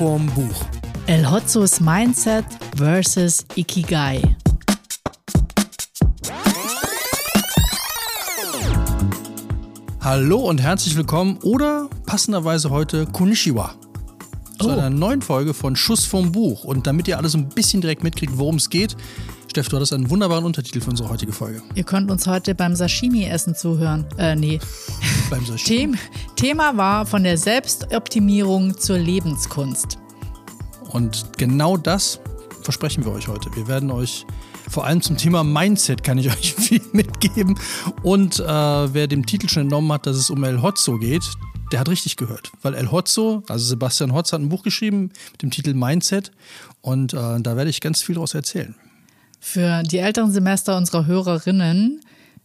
vorm Buch. El Hotzos Mindset versus Ikigai. Hallo und herzlich willkommen oder passenderweise heute Kunishiwa. Zu Oh. einer neuen Folge von Schuss vom Buch. Und damit ihr alles ein bisschen direkt mitkriegt, worum es geht, Steff, du hattest einen wunderbaren Untertitel für unsere heutige Folge. Ihr könnt uns heute beim Sashimi-Essen zuhören. Äh, nee. Beim Sashimi. Them Thema war von der Selbstoptimierung zur Lebenskunst. Und genau das versprechen wir euch heute. Wir werden euch vor allem zum Thema Mindset kann ich euch viel mitgeben. Und äh, wer dem Titel schon entnommen hat, dass es um El Hotzo geht, der hat richtig gehört. Weil El Hotzo, also Sebastian Hotz hat ein Buch geschrieben mit dem Titel Mindset. Und äh, da werde ich ganz viel daraus erzählen. Für die älteren Semester unserer Hörerinnen,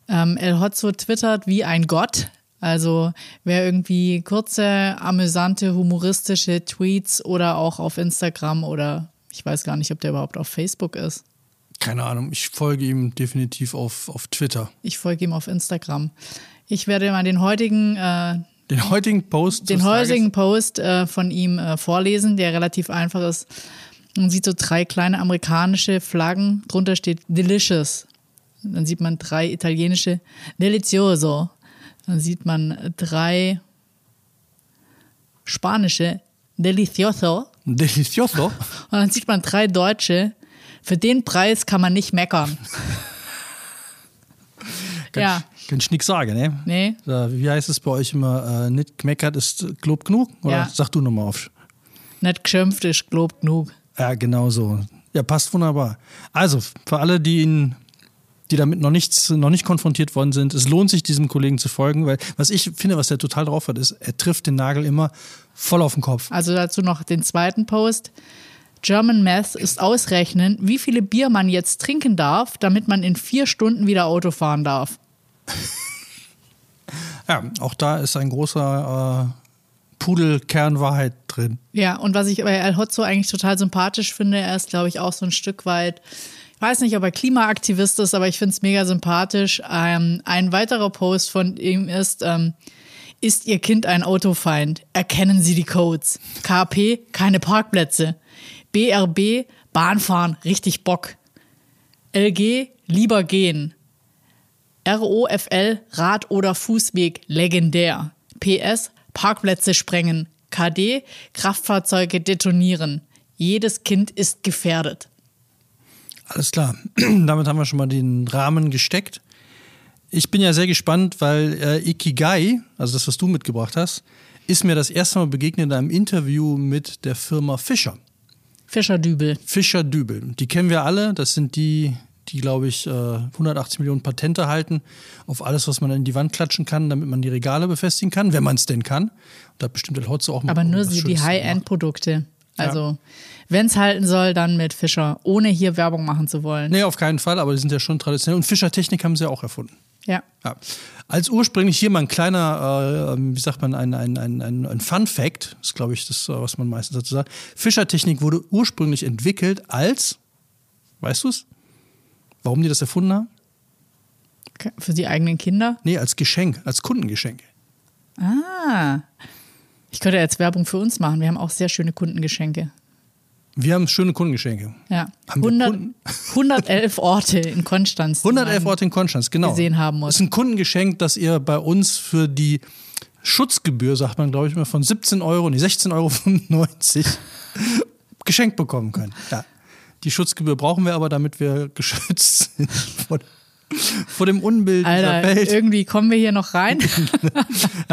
ähm, El Hotzo twittert wie ein Gott. Also wer irgendwie kurze, amüsante, humoristische Tweets oder auch auf Instagram oder ich weiß gar nicht, ob der überhaupt auf Facebook ist. Keine Ahnung, ich folge ihm definitiv auf, auf Twitter. Ich folge ihm auf Instagram. Ich werde mal den heutigen, äh, Den heutigen Post. den heutigen Post äh, von ihm äh, vorlesen, der relativ einfach ist. Man sieht so drei kleine amerikanische Flaggen. Drunter steht Delicious. Dann sieht man drei italienische Delizioso. Dann sieht man drei spanische Delicioso. Delicioso. Und dann sieht man drei deutsche. Für den Preis kann man nicht meckern. Ja. ich, kann ich nichts sagen, ne? Nee, Wie heißt es bei euch immer? Äh, nicht gemeckert ist Lob genug? Oder Ja. sag du nochmal auf. nicht geschimpft ist gelobt genug. Ja, genau so. Ja, passt wunderbar. Also, für alle, die ihn, die damit noch nichts, noch nicht konfrontiert worden sind, es lohnt sich, diesem Kollegen zu folgen, weil was ich finde, was der total drauf hat, ist, er trifft den Nagel immer voll auf den Kopf. Also dazu noch den zweiten Post. German Math ist ausrechnen, wie viele Bier man jetzt trinken darf, damit man in vier Stunden wieder Auto fahren darf. Ja, auch da ist ein großer äh, Pudelkern Wahrheit drin. Ja, und was ich bei El Hotzo eigentlich total sympathisch finde, er ist, glaube ich, auch so ein Stück weit, ich weiß nicht, ob er Klimaaktivist ist, aber ich finde es mega sympathisch. Ähm, ein weiterer Post von ihm ist, ähm, ist Ihr Kind ein Autofeind? Erkennen Sie die Codes. KP, keine Parkplätze. BRB, Bahnfahren, richtig Bock. LG, lieber gehen. ROFL, Rad- oder Fußweg, legendär. PS, Parkplätze sprengen. KD, Kraftfahrzeuge detonieren. Jedes Kind ist gefährdet. Alles klar. Damit haben wir schon mal den Rahmen gesteckt. Ich bin ja sehr gespannt, weil äh, Ikigai, also das, was du mitgebracht hast, ist mir das erste Mal begegnet in einem Interview mit der Firma Fischer. Fischerdübel. Fischer Dübel. Die kennen wir alle. Das sind die, die, glaube ich, äh, 180 Millionen Patente halten auf alles, was man in die Wand klatschen kann, damit man die Regale befestigen kann, wenn man es denn kann. Und da bestimmt der Hotze auch mal Aber nur was die. High-End-Produkte. Also, wenn es halten soll, dann mit Fischer, ohne hier Werbung machen zu wollen. Nee, auf keinen Fall, aber die sind ja schon traditionell. Und Fischertechnik haben sie ja auch erfunden. Ja. Ja. Als ursprünglich hier mal ein kleiner, äh, wie sagt man, ein, ein, ein, ein, ein Fun Fact, ist glaube ich das, äh, was man meistens dazu sagt. Fischertechnik wurde ursprünglich entwickelt als, weißt du es? Warum die das erfunden haben? Für die eigenen Kinder. Nee, als Geschenk, als Kundengeschenk. Ah. Ich könnte jetzt Werbung für uns machen. Wir haben auch sehr schöne Kundengeschenke. Wir haben schöne Kundengeschenke. Ja. Haben wir 100, Kunden? 111 Orte in Konstanz. die 111 man- Orte in Konstanz, genau. gesehen haben muss. Das ist ein Kundengeschenk, das ihr bei uns für die Schutzgebühr, sagt man, glaube ich, immer von 17 Euro, nee, 16,95 Euro geschenkt bekommen könnt. Ja. Die Schutzgebühr brauchen wir aber, damit wir geschützt sind vor, vor dem Unbild Alter, dieser Welt. irgendwie kommen wir hier noch rein.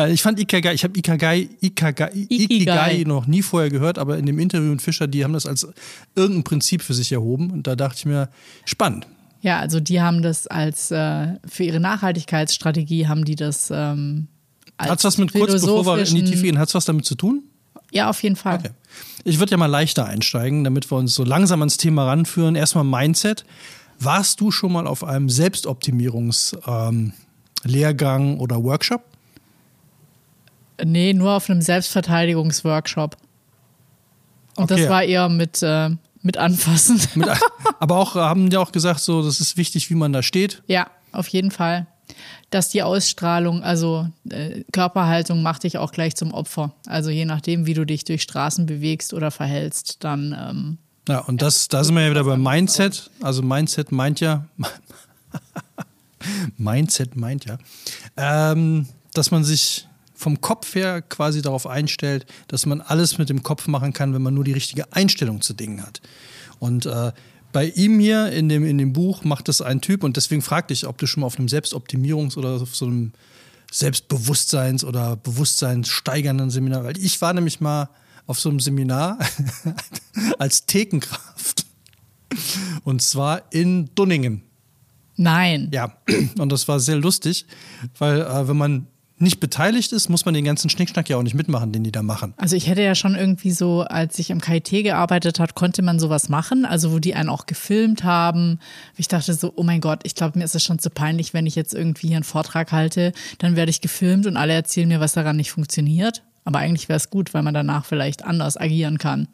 Ich fand Ikigai, ich habe Ikigai, Ikigai, Ikigai, noch nie vorher gehört, aber in dem Interview mit Fischer, die haben das als irgendein Prinzip für sich erhoben und da dachte ich mir, spannend. Ja, also die haben das als äh, für ihre Nachhaltigkeitsstrategie haben die das ähm, als Hat es was mit, kurz bevor wir in die Tiefe gehen, hat es was damit zu tun? Ja, auf jeden Fall. Okay. Ich würde ja mal leichter einsteigen, damit wir uns so langsam ans Thema ranführen. Erstmal Mindset. Warst du schon mal auf einem Selbstoptimierungslehrgang ähm, oder Workshop? Nee, nur auf einem Selbstverteidigungsworkshop. Und Okay. das war eher mit, äh, mit Anfassen. Mit, aber auch haben die auch gesagt, so, das ist wichtig, wie man da steht. ja, auf jeden Fall. Dass die Ausstrahlung, also äh, Körperhaltung macht dich auch gleich zum Opfer. Also je nachdem, wie du dich durch Straßen bewegst oder verhältst, dann. Ähm, ja, und das, da sind wir ja wieder beim Mindset. Also Mindset meint ja, Mindset meint ja, ähm, dass man sich vom Kopf her quasi darauf einstellt, dass man alles mit dem Kopf machen kann, wenn man nur die richtige Einstellung zu Dingen hat. Und äh, bei ihm hier in dem, in dem Buch macht das ein Typ und deswegen fragte ich, ob du schon mal auf einem Selbstoptimierungs- oder auf so einem Selbstbewusstseins- oder Bewusstseinssteigernden Seminar, weil ich war nämlich mal auf so einem Seminar als Thekenkraft und zwar in Dunningen. Nein. Ja, und das war sehr lustig, weil äh, wenn man nicht beteiligt ist, muss man den ganzen Schnickschnack ja auch nicht mitmachen, den die da machen. Also ich hätte ja schon irgendwie so, als ich am KIT gearbeitet hat, konnte man sowas machen, also wo die einen auch gefilmt haben. Ich dachte so, oh mein Gott, ich glaube, mir ist es schon zu peinlich, wenn ich jetzt irgendwie hier einen Vortrag halte, dann werde ich gefilmt und alle erzählen mir, was daran nicht funktioniert. Aber eigentlich wäre es gut, weil man danach vielleicht anders agieren kann.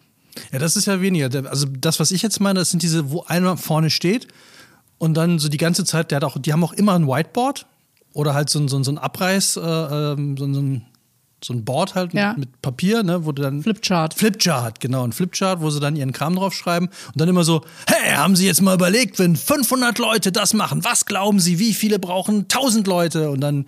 Ja, das ist ja weniger. Also das, was ich jetzt meine, das sind diese, wo einer vorne steht und dann so die ganze Zeit, der hat auch, die haben auch immer ein Whiteboard oder halt so ein, so ein, so ein Abreiß, äh, ähm, so, ein, so ein Board halt Ja. mit, mit Papier, ne, wo du dann. Flipchart. Flipchart, genau, ein Flipchart, wo sie dann ihren Kram draufschreiben und dann immer so, hey, haben Sie jetzt mal überlegt, wenn 500 Leute das machen, was glauben Sie, wie viele brauchen 1000 Leute? Und dann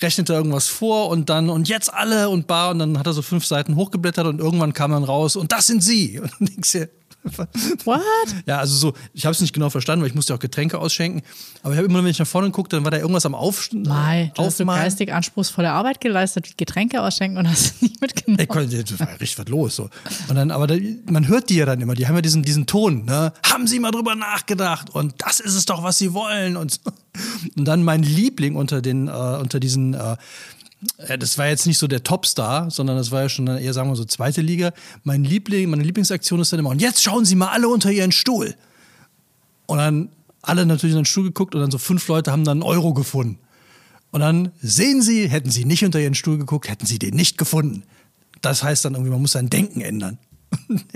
rechnet er irgendwas vor und dann, und jetzt alle und bar und dann hat er so fünf Seiten hochgeblättert und irgendwann kam dann raus und das sind Sie. Und dann denkst du, What? ja, also so, ich habe es nicht genau verstanden, weil ich musste auch Getränke ausschenken. Aber ich habe immer, wenn ich nach vorne guckte, dann war da irgendwas am Auf Mai, du hast so geistig anspruchsvolle Arbeit geleistet, wie Getränke ausschenken und hast es nicht mitgenommen. Ich konnte, das war richtig was los. So. Und dann, aber da, man hört die ja dann immer, die haben ja diesen, diesen Ton, ne? Haben Sie mal drüber nachgedacht? Und das ist es doch, was Sie wollen. Und, und dann mein Liebling unter den, äh, unter diesen, äh, das war jetzt nicht so der Topstar, sondern das war ja schon eher, sagen wir so, zweite Liga. Mein Liebling, meine Lieblingsaktion ist dann immer, und jetzt schauen Sie mal alle unter Ihren Stuhl. Und dann alle natürlich in den Stuhl geguckt und dann so fünf Leute haben dann einen Euro gefunden. Und dann sehen Sie, hätten Sie nicht unter Ihren Stuhl geguckt, hätten Sie den nicht gefunden. Das heißt dann irgendwie, man muss sein Denken ändern.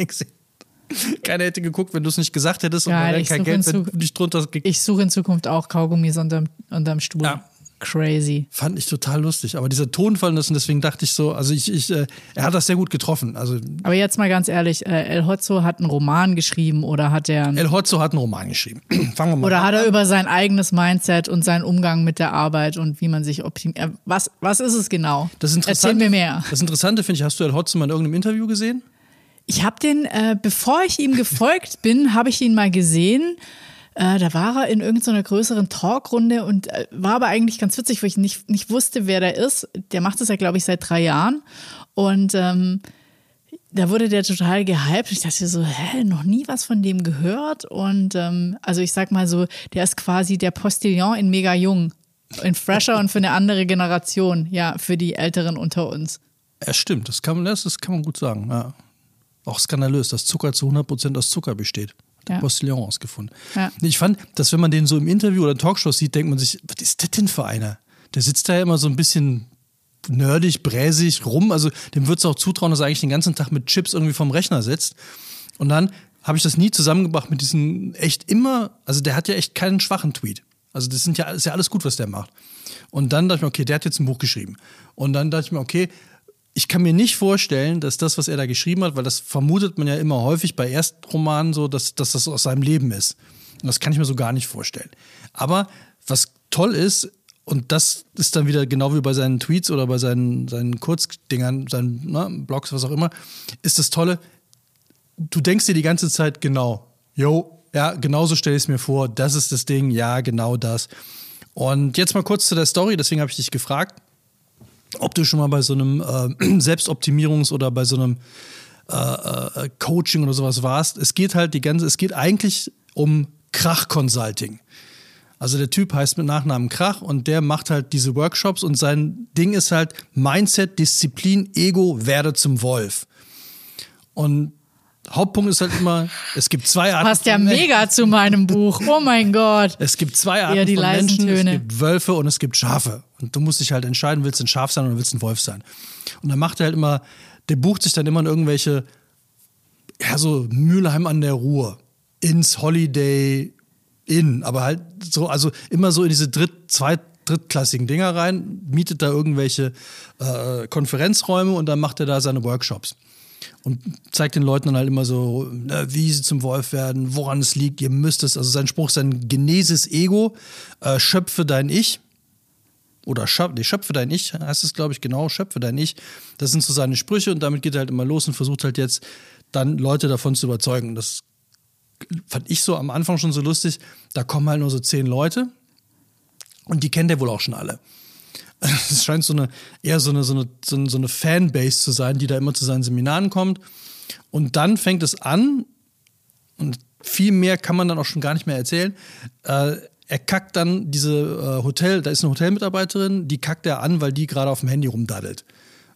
Keiner hätte geguckt, wenn du es nicht gesagt hättest und Geil, wäre ich kein suche Geld, wenn du nicht drunter ge- Ich suche in Zukunft auch Kaugummis unterm, unterm Stuhl. Ja. Crazy. Fand ich total lustig. Aber dieser Tonfall, und deswegen dachte ich so, also ich, ich, äh, er hat das sehr gut getroffen. Also Aber jetzt mal ganz ehrlich, äh, El Hotzo hat einen Roman geschrieben oder hat er El Hotzo hat einen Roman geschrieben. Fangen wir mal oder an. hat er über sein eigenes Mindset und seinen Umgang mit der Arbeit und wie man sich optimiert. Äh, was, was ist es genau? Das Erzähl mir mehr. Das Interessante finde ich, hast du El Hotzo mal in irgendeinem Interview gesehen? Ich habe den, äh, bevor ich ihm gefolgt bin, habe ich ihn mal gesehen. Äh, da war er in irgendeiner größeren Talkrunde und äh, war aber eigentlich ganz witzig, weil ich nicht, nicht wusste, wer der ist. Der macht das ja, glaube ich, seit drei Jahren. Und ähm, da wurde der total gehypt. Ich dachte so, hä, noch nie was von dem gehört. Und ähm, also ich sag mal so, der ist quasi der Postillon in mega jung. In fresher und für eine andere Generation, ja, für die Älteren unter uns. Ja, stimmt. Das kann, man- das, das kann man gut sagen. Ja. Auch skandalös, dass Zucker zu 100% aus Zucker besteht. Ja. Postillon ausgefunden. Ja. Ich fand, dass wenn man den so im Interview oder in Talkshows sieht, denkt man sich, was ist das denn für einer? Der sitzt da ja immer so ein bisschen nerdig, bräsig rum. Also dem würdest du auch zutrauen, dass er eigentlich den ganzen Tag mit Chips irgendwie vom Rechner sitzt. Und dann habe ich das nie zusammengebracht mit diesen echt immer, also der hat ja echt keinen schwachen Tweet. Also das sind ja, ist ja alles gut, was der macht. Und dann dachte ich mir, okay, der hat jetzt ein Buch geschrieben. Und dann dachte ich mir, okay, ich kann mir nicht vorstellen, dass das, was er da geschrieben hat, weil das vermutet man ja immer häufig bei Erstromanen so, dass, dass das aus seinem Leben ist. Und das kann ich mir so gar nicht vorstellen. Aber was toll ist, und das ist dann wieder genau wie bei seinen Tweets oder bei seinen, seinen Kurzdingern, seinen ne, Blogs, was auch immer, ist das Tolle, du denkst dir die ganze Zeit genau, jo, ja, genauso stelle ich es mir vor, das ist das Ding, ja, genau das. Und jetzt mal kurz zu der Story, deswegen habe ich dich gefragt, ob du schon mal bei so einem äh, Selbstoptimierungs- oder bei so einem äh, äh, Coaching oder sowas warst. Es geht halt die ganze, es geht eigentlich um Krach-Consulting. Also der Typ heißt mit Nachnamen Krach und der macht halt diese Workshops und sein Ding ist halt Mindset, Disziplin, Ego, werde zum Wolf. Und Hauptpunkt ist halt immer, es gibt zwei Arten Passt ja mega zu meinem Buch. Oh mein Gott. Es gibt zwei Arten die von Menschen. Es Töne. gibt Wölfe und es gibt Schafe. Und du musst dich halt entscheiden, willst du ein Schaf sein oder willst du ein Wolf sein. Und dann macht er halt immer, der bucht sich dann immer in irgendwelche, ja, so Mülheim an der Ruhr, ins Holiday Inn, aber halt so, also immer so in diese dritt, zweit, drittklassigen Dinger rein, mietet da irgendwelche äh, Konferenzräume und dann macht er da seine Workshops. Und zeigt den Leuten dann halt immer so, wie sie zum Wolf werden, woran es liegt, ihr müsst es. Also sein Spruch ist ein Genesis Ego, äh, schöpfe dein Ich. Oder schöpfe, nee, schöpfe dein Ich, heißt es, glaube ich, genau, schöpfe dein Ich. Das sind so seine Sprüche und damit geht er halt immer los und versucht halt jetzt dann Leute davon zu überzeugen. Das fand ich so am Anfang schon so lustig. Da kommen halt nur so zehn Leute und die kennt er wohl auch schon alle. Es scheint so eine, eher so eine, so, eine, so eine Fanbase zu sein, die da immer zu seinen Seminaren kommt. Und dann fängt es an, und viel mehr kann man dann auch schon gar nicht mehr erzählen. Äh, er kackt dann diese äh, Hotel, da ist eine Hotelmitarbeiterin, die kackt er an, weil die gerade auf dem Handy rumdaddelt.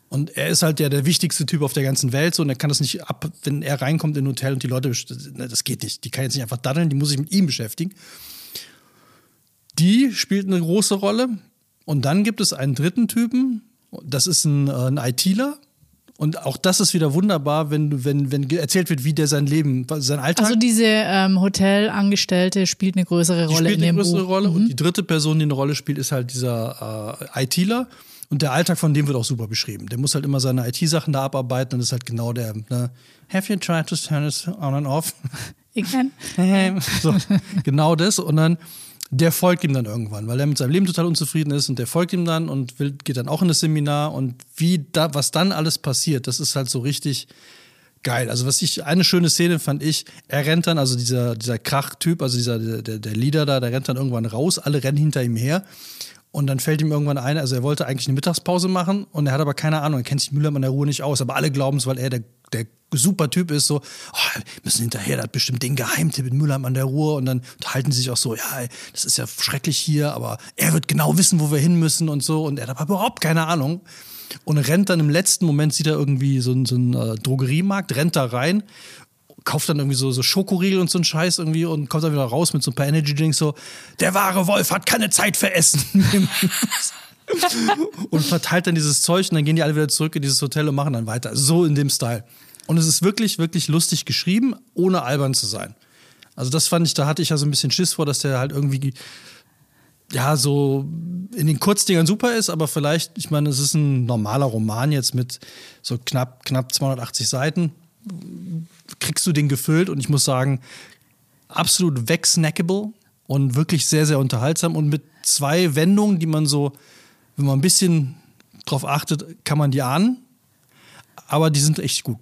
Und er ist halt der, der wichtigste Typ auf der ganzen Welt so, und er kann das nicht ab, wenn er reinkommt in ein Hotel und die Leute, ne, das geht nicht. Die kann jetzt nicht einfach daddeln, die muss sich mit ihm beschäftigen. Die spielt eine große Rolle. Und dann gibt es einen dritten Typen, das ist ein, äh, ein ITler. Und auch das ist wieder wunderbar, wenn, wenn, wenn erzählt wird, wie der sein Leben, sein Alltag. Also diese ähm, Hotelangestellte spielt eine größere Rolle die spielt in dem eine größere Buch. Rolle. Mhm. Und die dritte Person, die eine Rolle spielt, ist halt dieser äh, ITler. Und der Alltag von dem wird auch super beschrieben. Der muss halt immer seine IT-Sachen da abarbeiten und ist halt genau der, ne, have you tried to turn it on and off? Ich kann. so, genau das. Und dann, der folgt ihm dann irgendwann, weil er mit seinem Leben total unzufrieden ist und der folgt ihm dann und will, geht dann auch in das Seminar und wie da, was dann alles passiert, das ist halt so richtig geil. Also was ich, eine schöne Szene fand ich, er rennt dann, also dieser, dieser Krach-Typ, also dieser, der, der Leader da, der rennt dann irgendwann raus, alle rennen hinter ihm her und dann fällt ihm irgendwann ein, also er wollte eigentlich eine Mittagspause machen und er hat aber keine Ahnung, er kennt sich Müller an der Ruhe nicht aus, aber alle glauben es, weil er der, der super Typ ist, so, oh, wir müssen hinterher, der hat bestimmt den Geheimtipp mit Müller an der Ruhe. Und dann unterhalten sie sich auch so, ja, das ist ja schrecklich hier, aber er wird genau wissen, wo wir hin müssen und so. Und er hat aber überhaupt keine Ahnung und rennt dann im letzten Moment, sieht er irgendwie so, einen- so einen äh, Drogeriemarkt, rennt da rein kauft dann irgendwie so, so Schokoriegel und so einen Scheiß irgendwie und kommt dann wieder raus mit so ein paar Energy Drinks so, der wahre Wolf hat keine Zeit für Essen. und verteilt dann dieses Zeug und dann gehen die alle wieder zurück in dieses Hotel und machen dann weiter. So in dem Style. Und es ist wirklich, wirklich lustig geschrieben, ohne albern zu sein. Also das fand ich, da hatte ich ja so ein bisschen Schiss vor, dass der halt irgendwie ja, so in den Kurzdingern super ist, aber vielleicht, ich meine, es ist ein normaler Roman jetzt mit so knapp, knapp 280 Seiten. Kriegst du den gefüllt und ich muss sagen, absolut wegsnackable und wirklich sehr, sehr unterhaltsam und mit zwei Wendungen, die man so, wenn man ein bisschen drauf achtet, kann man die ahnen. Aber die sind echt gut.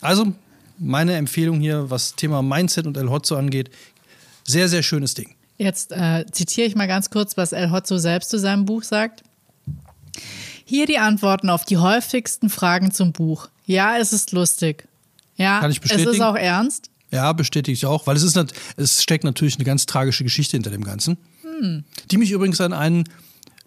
Also, meine Empfehlung hier, was Thema Mindset und El Hotzo angeht, sehr, sehr schönes Ding. Jetzt äh, zitiere ich mal ganz kurz, was El Hotzo selbst zu seinem Buch sagt. Hier die Antworten auf die häufigsten Fragen zum Buch. Ja, es ist lustig. Ja, Kann ich es ist bestätigen. auch ernst. Ja, bestätige ich auch, weil es ist es steckt natürlich eine ganz tragische Geschichte hinter dem Ganzen, die mich übrigens an einen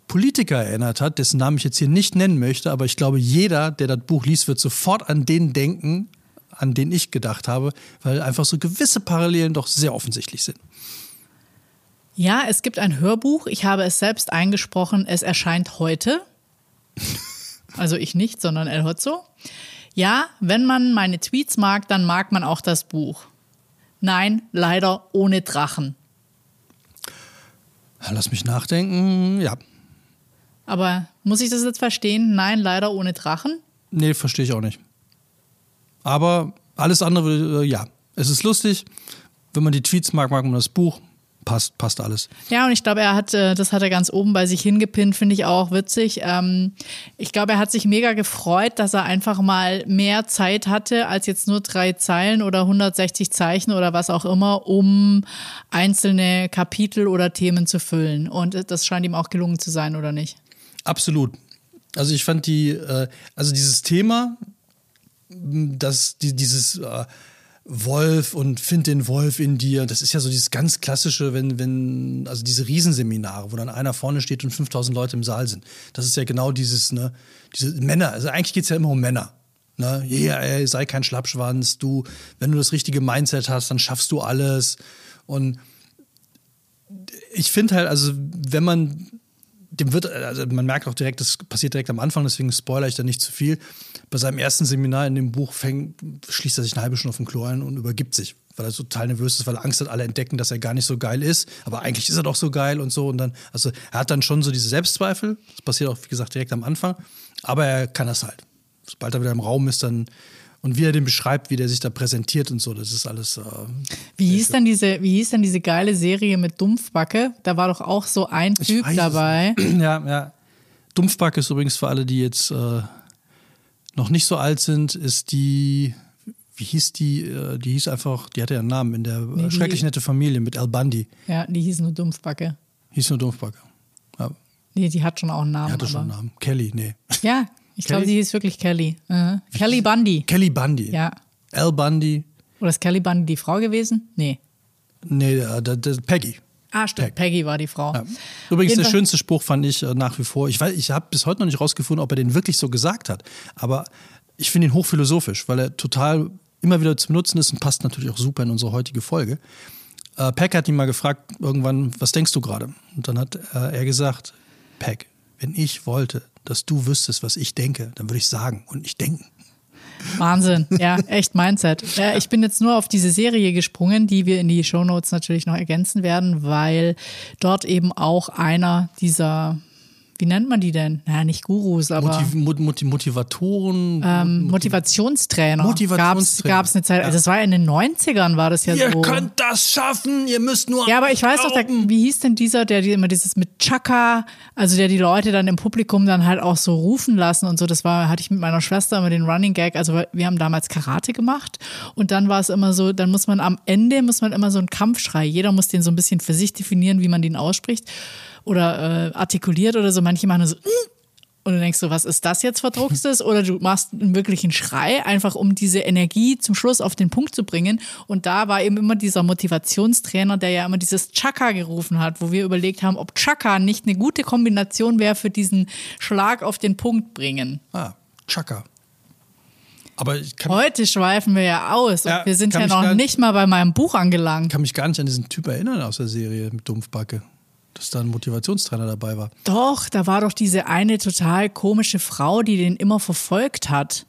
Politiker erinnert hat, dessen Namen ich jetzt hier nicht nennen möchte, aber ich glaube, jeder, der das Buch liest, wird sofort an den denken, an den ich gedacht habe, weil einfach so gewisse Parallelen doch sehr offensichtlich sind. Ja, es gibt ein Hörbuch. Ich habe es selbst eingesprochen. Es erscheint heute. Also ich nicht, sondern El Hotzo. Ja, wenn man meine Tweets mag, dann mag man auch das Buch. Nein, leider ohne Drachen. Lass mich nachdenken. Ja, Aber muss ich das jetzt verstehen? Nein, leider ohne Drachen? nee, verstehe ich auch nicht. Aber alles andere, äh, ja. Es ist lustig. Wenn man die Tweets mag, mag man das Buch. Passt, passt alles. Ja, und ich glaube, er hat, äh, das hat er ganz oben bei sich hingepinnt, finde ich auch witzig. Ähm, ich glaube, er hat sich mega gefreut, dass er einfach mal mehr Zeit hatte, als jetzt nur drei Zeilen oder 160 Zeichen oder was auch immer, um einzelne Kapitel oder Themen zu füllen. Und das scheint ihm auch gelungen zu sein, oder nicht? Absolut. Also ich fand die, äh, also dieses Thema, dass die, dieses äh, Wolf und find den Wolf in dir, das ist ja so dieses ganz klassische, wenn, wenn, also diese Riesenseminare, wo dann einer vorne steht und 5000 Leute im Saal sind. Das ist ja genau dieses, ne, diese Männer, also eigentlich geht es ja immer um Männer. Ne? Ja, ey, sei kein Schlappschwanz, du, wenn du das richtige Mindset hast, dann schaffst du alles. Und ich finde halt, also wenn man dem wird, also man merkt auch direkt, das passiert direkt am Anfang, deswegen spoilere ich da nicht zu viel. Bei seinem ersten Seminar in dem Buch fängt, schließt er sich eine halbe Stunde auf den Klo ein und übergibt sich, weil er total nervös ist, weil er Angst hat, alle entdecken, dass er gar nicht so geil ist. Aber eigentlich ist er doch so geil und so. Und dann, also er hat dann schon so diese Selbstzweifel. Das passiert auch, wie gesagt, direkt am Anfang. Aber er kann das halt. Sobald er wieder im Raum ist, dann und wie er den beschreibt, wie der sich da präsentiert und so, das ist alles. Äh, wie, hieß denn diese, wie hieß denn diese geile Serie mit Dumpfbacke? Da war doch auch so ein Typ dabei. Ja, ja. Dumpfbacke ist übrigens für alle, die jetzt äh, noch nicht so alt sind, ist die, wie hieß die? Äh, die hieß einfach, die hatte ja einen Namen in der nee, schrecklich nette Familie mit Al Bundy. Ja, die hieß nur Dumpfbacke. Hieß nur Dumpfbacke. Ja. Nee, die hat schon auch einen Namen. Die hatte schon einen Namen. Kelly, nee. Ja, ich glaube, sie hieß wirklich Kelly. Uh Kelly Bundy. Kelly Bundy. Ja. Al Bundy. Oder ist Kelly Bundy die Frau gewesen? Nee. Nee, uh, Peggy. Ah, stimmt. Peg. Peggy war die Frau. Ja. Übrigens, der schönste Spruch fand ich äh, nach wie vor. Ich, ich habe bis heute noch nicht rausgefunden, ob er den wirklich so gesagt hat. Aber ich finde ihn hochphilosophisch, weil er total immer wieder zu benutzen ist und passt natürlich auch super in unsere heutige Folge. Äh, Peck hat ihn mal gefragt, irgendwann, was denkst du gerade? Und dann hat äh, er gesagt, Peck, wenn ich wollte, dass du wüsstest, was ich denke, dann würde ich sagen und nicht denken. Wahnsinn, ja, echt Mindset. Ja, ich bin jetzt nur auf diese Serie gesprungen, die wir in die Shownotes natürlich noch ergänzen werden, weil dort eben auch einer dieser wie nennt man die denn? Naja, nicht Gurus, aber. Motiv Motiv Motivatoren. Ähm, Motivationstrainer. Motivationstrainer. Gab es eine Zeit, also es war in den 90ern, war das ja ihr so. Ihr könnt das schaffen, ihr müsst nur. Ja, aber ich weiß doch, der, wie hieß denn dieser, der die immer dieses mit Chaka, also der die Leute dann im Publikum dann halt auch so rufen lassen und so. Das war, hatte ich mit meiner Schwester immer den Running Gag. Also wir haben damals Karate gemacht und dann war es immer so, dann muss man am Ende, muss man immer so einen Kampfschrei. Jeder muss den so ein bisschen für sich definieren, wie man den ausspricht oder äh, artikuliert oder so. Manche machen so, mm! und du denkst so, was ist das jetzt verdruckstes? Oder du machst einen wirklichen Schrei, einfach um diese Energie zum Schluss auf den Punkt zu bringen. Und da war eben immer dieser Motivationstrainer, der ja immer dieses Chaka gerufen hat, wo wir überlegt haben, ob Chaka nicht eine gute Kombination wäre für diesen Schlag auf den Punkt bringen. Ah, Chaka. Aber Heute schweifen wir ja aus ja, und wir sind ja noch nicht mal bei meinem Buch angelangt. Ich kann mich gar nicht an diesen Typ erinnern aus der Serie mit Dumpfbacke dass da ein Motivationstrainer dabei war. Doch, da war doch diese eine total komische Frau, die den immer verfolgt hat.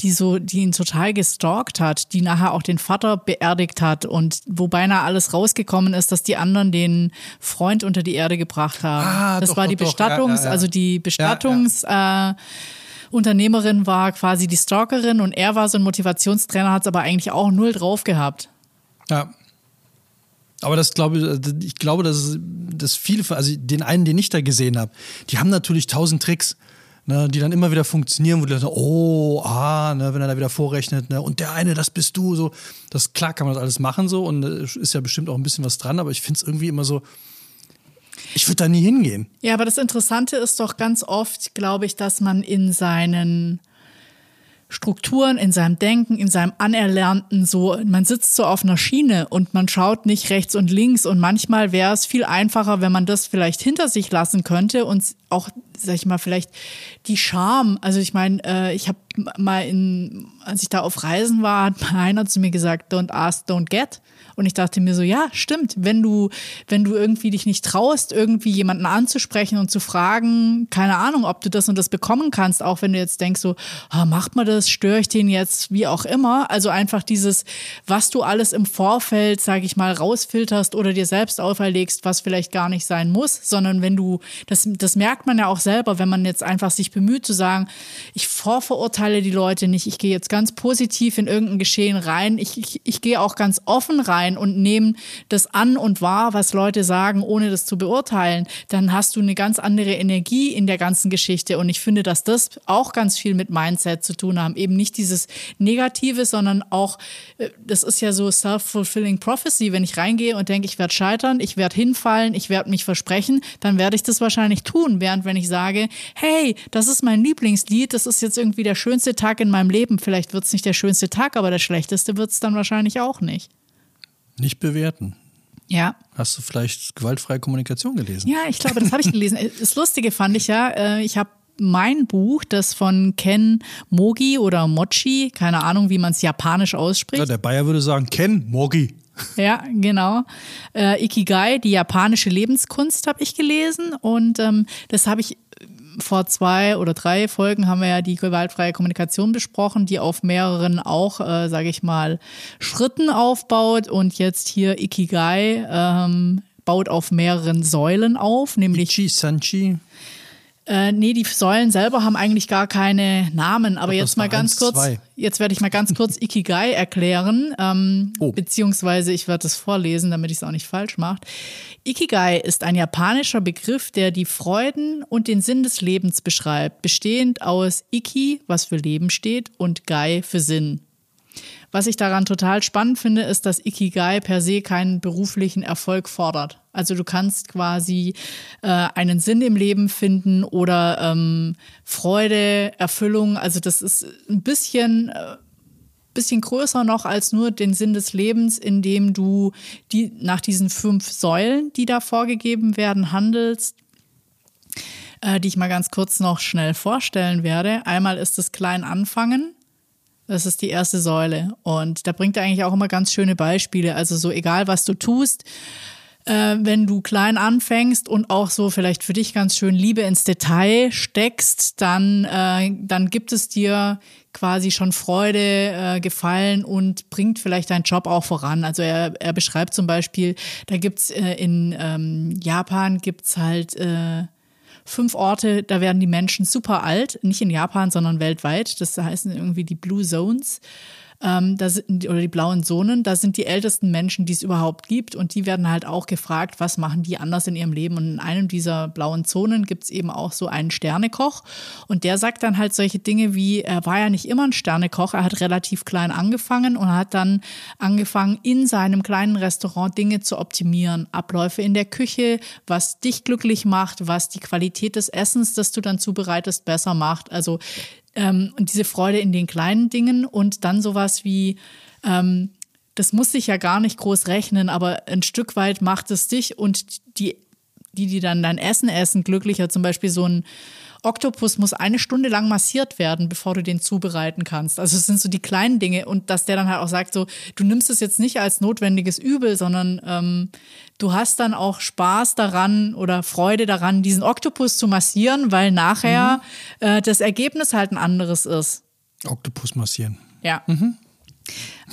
Die so, die ihn total gestalkt hat, die nachher auch den Vater beerdigt hat und wo beinahe alles rausgekommen ist, dass die anderen den Freund unter die Erde gebracht haben. Ah, das doch, war die doch, Bestattungs, ja, ja, ja. also die Bestattungsunternehmerin Äh, war quasi die Stalkerin und er war so ein Motivationstrainer, hat es aber eigentlich auch null drauf gehabt. Ja, aber das glaube ich, ich glaube, dass, dass viele, also den einen, den ich da gesehen habe, die haben natürlich tausend Tricks, ne, die dann immer wieder funktionieren, wo die dann, oh, ah, ne, wenn er da wieder vorrechnet, ne, und der eine, das bist du, so. Das klar kann man das alles machen so und ist ja bestimmt auch ein bisschen was dran, aber ich finde es irgendwie immer so, ich würde da nie hingehen. Ja, aber das Interessante ist doch ganz oft, glaube ich, dass man in seinen Strukturen in seinem Denken, in seinem Anerlernten so, man sitzt so auf einer Schiene und man schaut nicht rechts und links und manchmal wäre es viel einfacher, wenn man das vielleicht hinter sich lassen könnte und auch, sag ich mal, vielleicht die Scham. Also ich meine, äh, ich habe mal in, als ich da auf Reisen war, hat einer zu mir gesagt, don't ask, don't get. Und ich dachte mir so, ja, stimmt, wenn du, wenn du irgendwie dich nicht traust, irgendwie jemanden anzusprechen und zu fragen, keine Ahnung, ob du das und das bekommen kannst, auch wenn du jetzt denkst so, ah, macht man das, störe ich den jetzt, wie auch immer. Also einfach dieses, was du alles im Vorfeld, sage ich mal, rausfilterst oder dir selbst auferlegst, was vielleicht gar nicht sein muss, sondern wenn du, das, das merkt man ja auch selber, wenn man jetzt einfach sich bemüht zu sagen, ich vorverurteile die Leute nicht, ich gehe jetzt ganz positiv in irgendein Geschehen rein, ich, ich, ich gehe auch ganz offen rein sein und nehmen das an und wahr, was Leute sagen, ohne das zu beurteilen, dann hast du eine ganz andere Energie in der ganzen Geschichte. Und ich finde, dass das auch ganz viel mit Mindset zu tun haben. Eben nicht dieses Negative, sondern auch, äh, das ist ja so self-fulfilling prophecy. Wenn ich reingehe und denke, ich werde scheitern, ich werde hinfallen, ich werde mich versprechen, dann werde ich das wahrscheinlich tun. Während wenn ich sage, hey, das ist mein Lieblingslied, das ist jetzt irgendwie der schönste Tag in meinem Leben. Vielleicht wird es nicht der schönste Tag, aber der schlechteste wird es dann wahrscheinlich auch nicht. Nicht bewerten. Ja. Hast du vielleicht gewaltfreie Kommunikation gelesen? Ja, ich glaube, das habe ich gelesen. Das Lustige fand ich ja, äh, ich habe mein Buch, das von Ken Mogi oder Mochi, keine Ahnung, wie man es japanisch ausspricht. Ja, der Bayer würde sagen Ken Mogi. Ja, genau. Äh, Ikigai, die japanische Lebenskunst, habe ich gelesen. Und ähm, das habe ich vor zwei oder drei Folgen haben wir ja die gewaltfreie Kommunikation besprochen, die auf mehreren auch, äh, sage ich mal, Schritten aufbaut. Und jetzt hier Ikigai ähm, baut auf mehreren Säulen auf, nämlich Ichi, Sanchi. Äh, nee, die Säulen selber haben eigentlich gar keine Namen. Aber jetzt das mal ganz eins, kurz, zwei. jetzt werde ich mal ganz kurz Ikigai erklären, ähm, Oh. beziehungsweise ich werde es vorlesen, damit ich es auch nicht falsch mache. Ikigai ist ein japanischer Begriff, der die Freuden und den Sinn des Lebens beschreibt, bestehend aus Iki, was für Leben steht, und Gai für Sinn. Was ich daran total spannend finde, ist, dass Ikigai per se keinen beruflichen Erfolg fordert. Also du kannst quasi äh, einen Sinn im Leben finden oder ähm, Freude, Erfüllung. Also das ist ein bisschen, äh, bisschen größer noch als nur den Sinn des Lebens, indem du die, nach diesen fünf Säulen, die da vorgegeben werden, handelst äh, die ich mal ganz kurz noch schnell vorstellen werde. Einmal ist es klein anfangen. Das ist die erste Säule. Und da bringt er eigentlich auch immer ganz schöne Beispiele. Also so egal, was du tust, äh, wenn du klein anfängst und auch so vielleicht für dich ganz schön Liebe ins Detail steckst, dann, äh, dann gibt es dir quasi schon Freude, äh, Gefallen und bringt vielleicht deinen Job auch voran. Also er, er beschreibt zum Beispiel, da gibt's äh, in ähm, Japan gibt's halt äh, fünf Orte, da werden die Menschen super alt, nicht in Japan, sondern weltweit. Das heißen irgendwie die Blue Zones. Ähm, da sind, oder die blauen Zonen, da sind die ältesten Menschen, die es überhaupt gibt. Und die werden halt auch gefragt, was machen die anders in ihrem Leben. Und in einem dieser blauen Zonen gibt es eben auch so einen Sternekoch. Und der sagt dann halt solche Dinge wie, er war ja nicht immer ein Sternekoch, er hat relativ klein angefangen und hat dann angefangen, in seinem kleinen Restaurant Dinge zu optimieren. Abläufe in der Küche, was dich glücklich macht, was die Qualität des Essens, das du dann zubereitest, besser macht. Also ähm, und diese Freude in den kleinen Dingen und dann sowas wie, ähm, das muss sich ja gar nicht groß rechnen, aber ein Stück weit macht es dich und die, die, die dann dein Essen essen, glücklicher. Zum Beispiel so ein Oktopus muss eine Stunde lang massiert werden, bevor du den zubereiten kannst. Also es sind so die kleinen Dinge und dass der dann halt auch sagt, so, du nimmst es jetzt nicht als notwendiges Übel, sondern ähm, du hast dann auch Spaß daran oder Freude daran, diesen Oktopus zu massieren, weil nachher äh, das Ergebnis halt ein anderes ist. Oktopus massieren. Ja.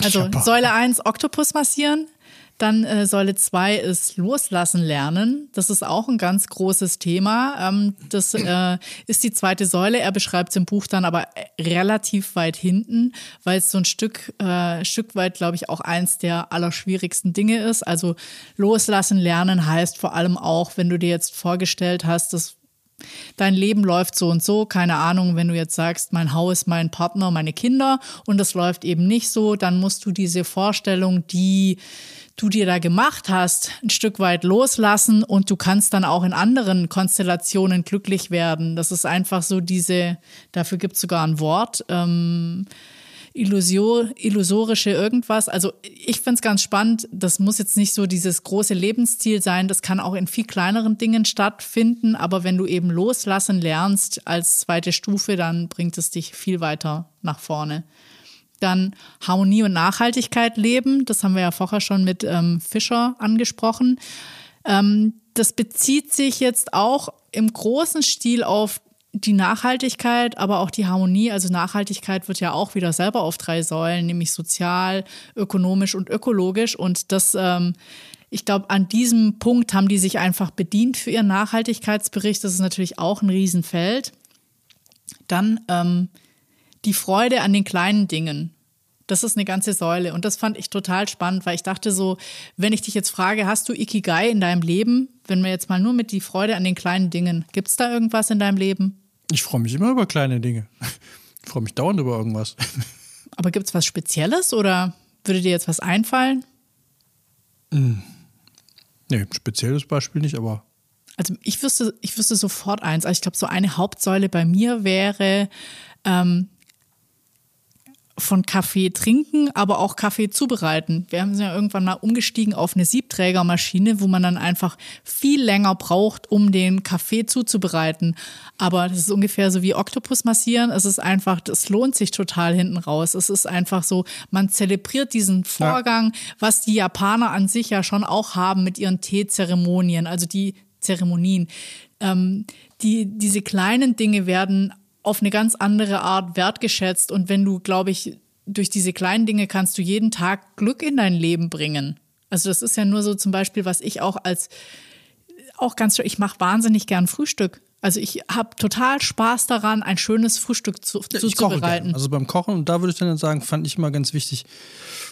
Also Super. Säule 1 Oktopus massieren. Dann äh, Säule 2 ist Loslassen lernen. Das ist auch ein ganz großes Thema. Ähm, das äh, ist die zweite Säule. Er beschreibt es im Buch dann aber relativ weit hinten, weil es so ein Stück, äh, Stück weit, glaube ich, auch eins der allerschwierigsten Dinge ist. Also Loslassen lernen heißt vor allem auch, wenn du dir jetzt vorgestellt hast, dass dein Leben läuft so und so, keine Ahnung, wenn du jetzt sagst, mein Haus, mein Partner, meine Kinder und das läuft eben nicht so, dann musst du diese Vorstellung, die du dir da gemacht hast, ein Stück weit loslassen und du kannst dann auch in anderen Konstellationen glücklich werden. Das ist einfach so diese, dafür gibt es sogar ein Wort, ähm, Illusor, illusorische irgendwas. Also ich finde es ganz spannend. Das muss jetzt nicht so dieses große Lebensziel sein. Das kann auch in viel kleineren Dingen stattfinden. Aber wenn du eben loslassen lernst als zweite Stufe, dann bringt es dich viel weiter nach vorne. Dann Harmonie und Nachhaltigkeit leben. Das haben wir ja vorher schon mit ähm, Fischer angesprochen. Ähm, das bezieht sich jetzt auch im großen Stil auf die Nachhaltigkeit, aber auch die Harmonie. Also Nachhaltigkeit wird ja auch wieder selber auf drei Säulen, nämlich sozial, ökonomisch und ökologisch. Und das, ähm, ich glaube, an diesem Punkt haben die sich einfach bedient für ihren Nachhaltigkeitsbericht. Das ist natürlich auch ein Riesenfeld. Dann ähm, die Freude an den kleinen Dingen. Das ist eine ganze Säule. Und das fand ich total spannend, weil ich dachte so, wenn ich dich jetzt frage, hast du Ikigai in deinem Leben? Wenn wir jetzt mal nur mit die Freude an den kleinen Dingen, gibt es da irgendwas in deinem Leben? Ich freue mich immer über kleine Dinge. Ich freue mich dauernd über irgendwas. Aber gibt es was Spezielles oder würde dir jetzt was einfallen? Nee, ein spezielles Beispiel nicht, aber Also ich wüsste, ich wüsste sofort eins. Also ich glaube, so eine Hauptsäule bei mir wäre ähm, von Kaffee trinken, aber auch Kaffee zubereiten. Wir haben ja irgendwann mal umgestiegen auf eine Siebträgermaschine, wo man dann einfach viel länger braucht, um den Kaffee zuzubereiten. Aber das ist ungefähr so wie Oktopus massieren. Es ist einfach, das lohnt sich total hinten raus. Es ist einfach so, man zelebriert diesen Vorgang, ja. was die Japaner an sich ja schon auch haben mit ihren Teezeremonien, also die Zeremonien. Ähm, die, diese kleinen Dinge werden auf eine ganz andere Art wertgeschätzt. Und wenn du, glaube ich, durch diese kleinen Dinge kannst du jeden Tag Glück in dein Leben bringen. Also das ist ja nur so zum Beispiel, was ich auch als auch ganz ich mache wahnsinnig gern Frühstück. Also ich habe total Spaß daran, ein schönes Frühstück zu, ja, zuzubereiten. Also beim Kochen, und da würde ich dann sagen, fand ich immer ganz wichtig,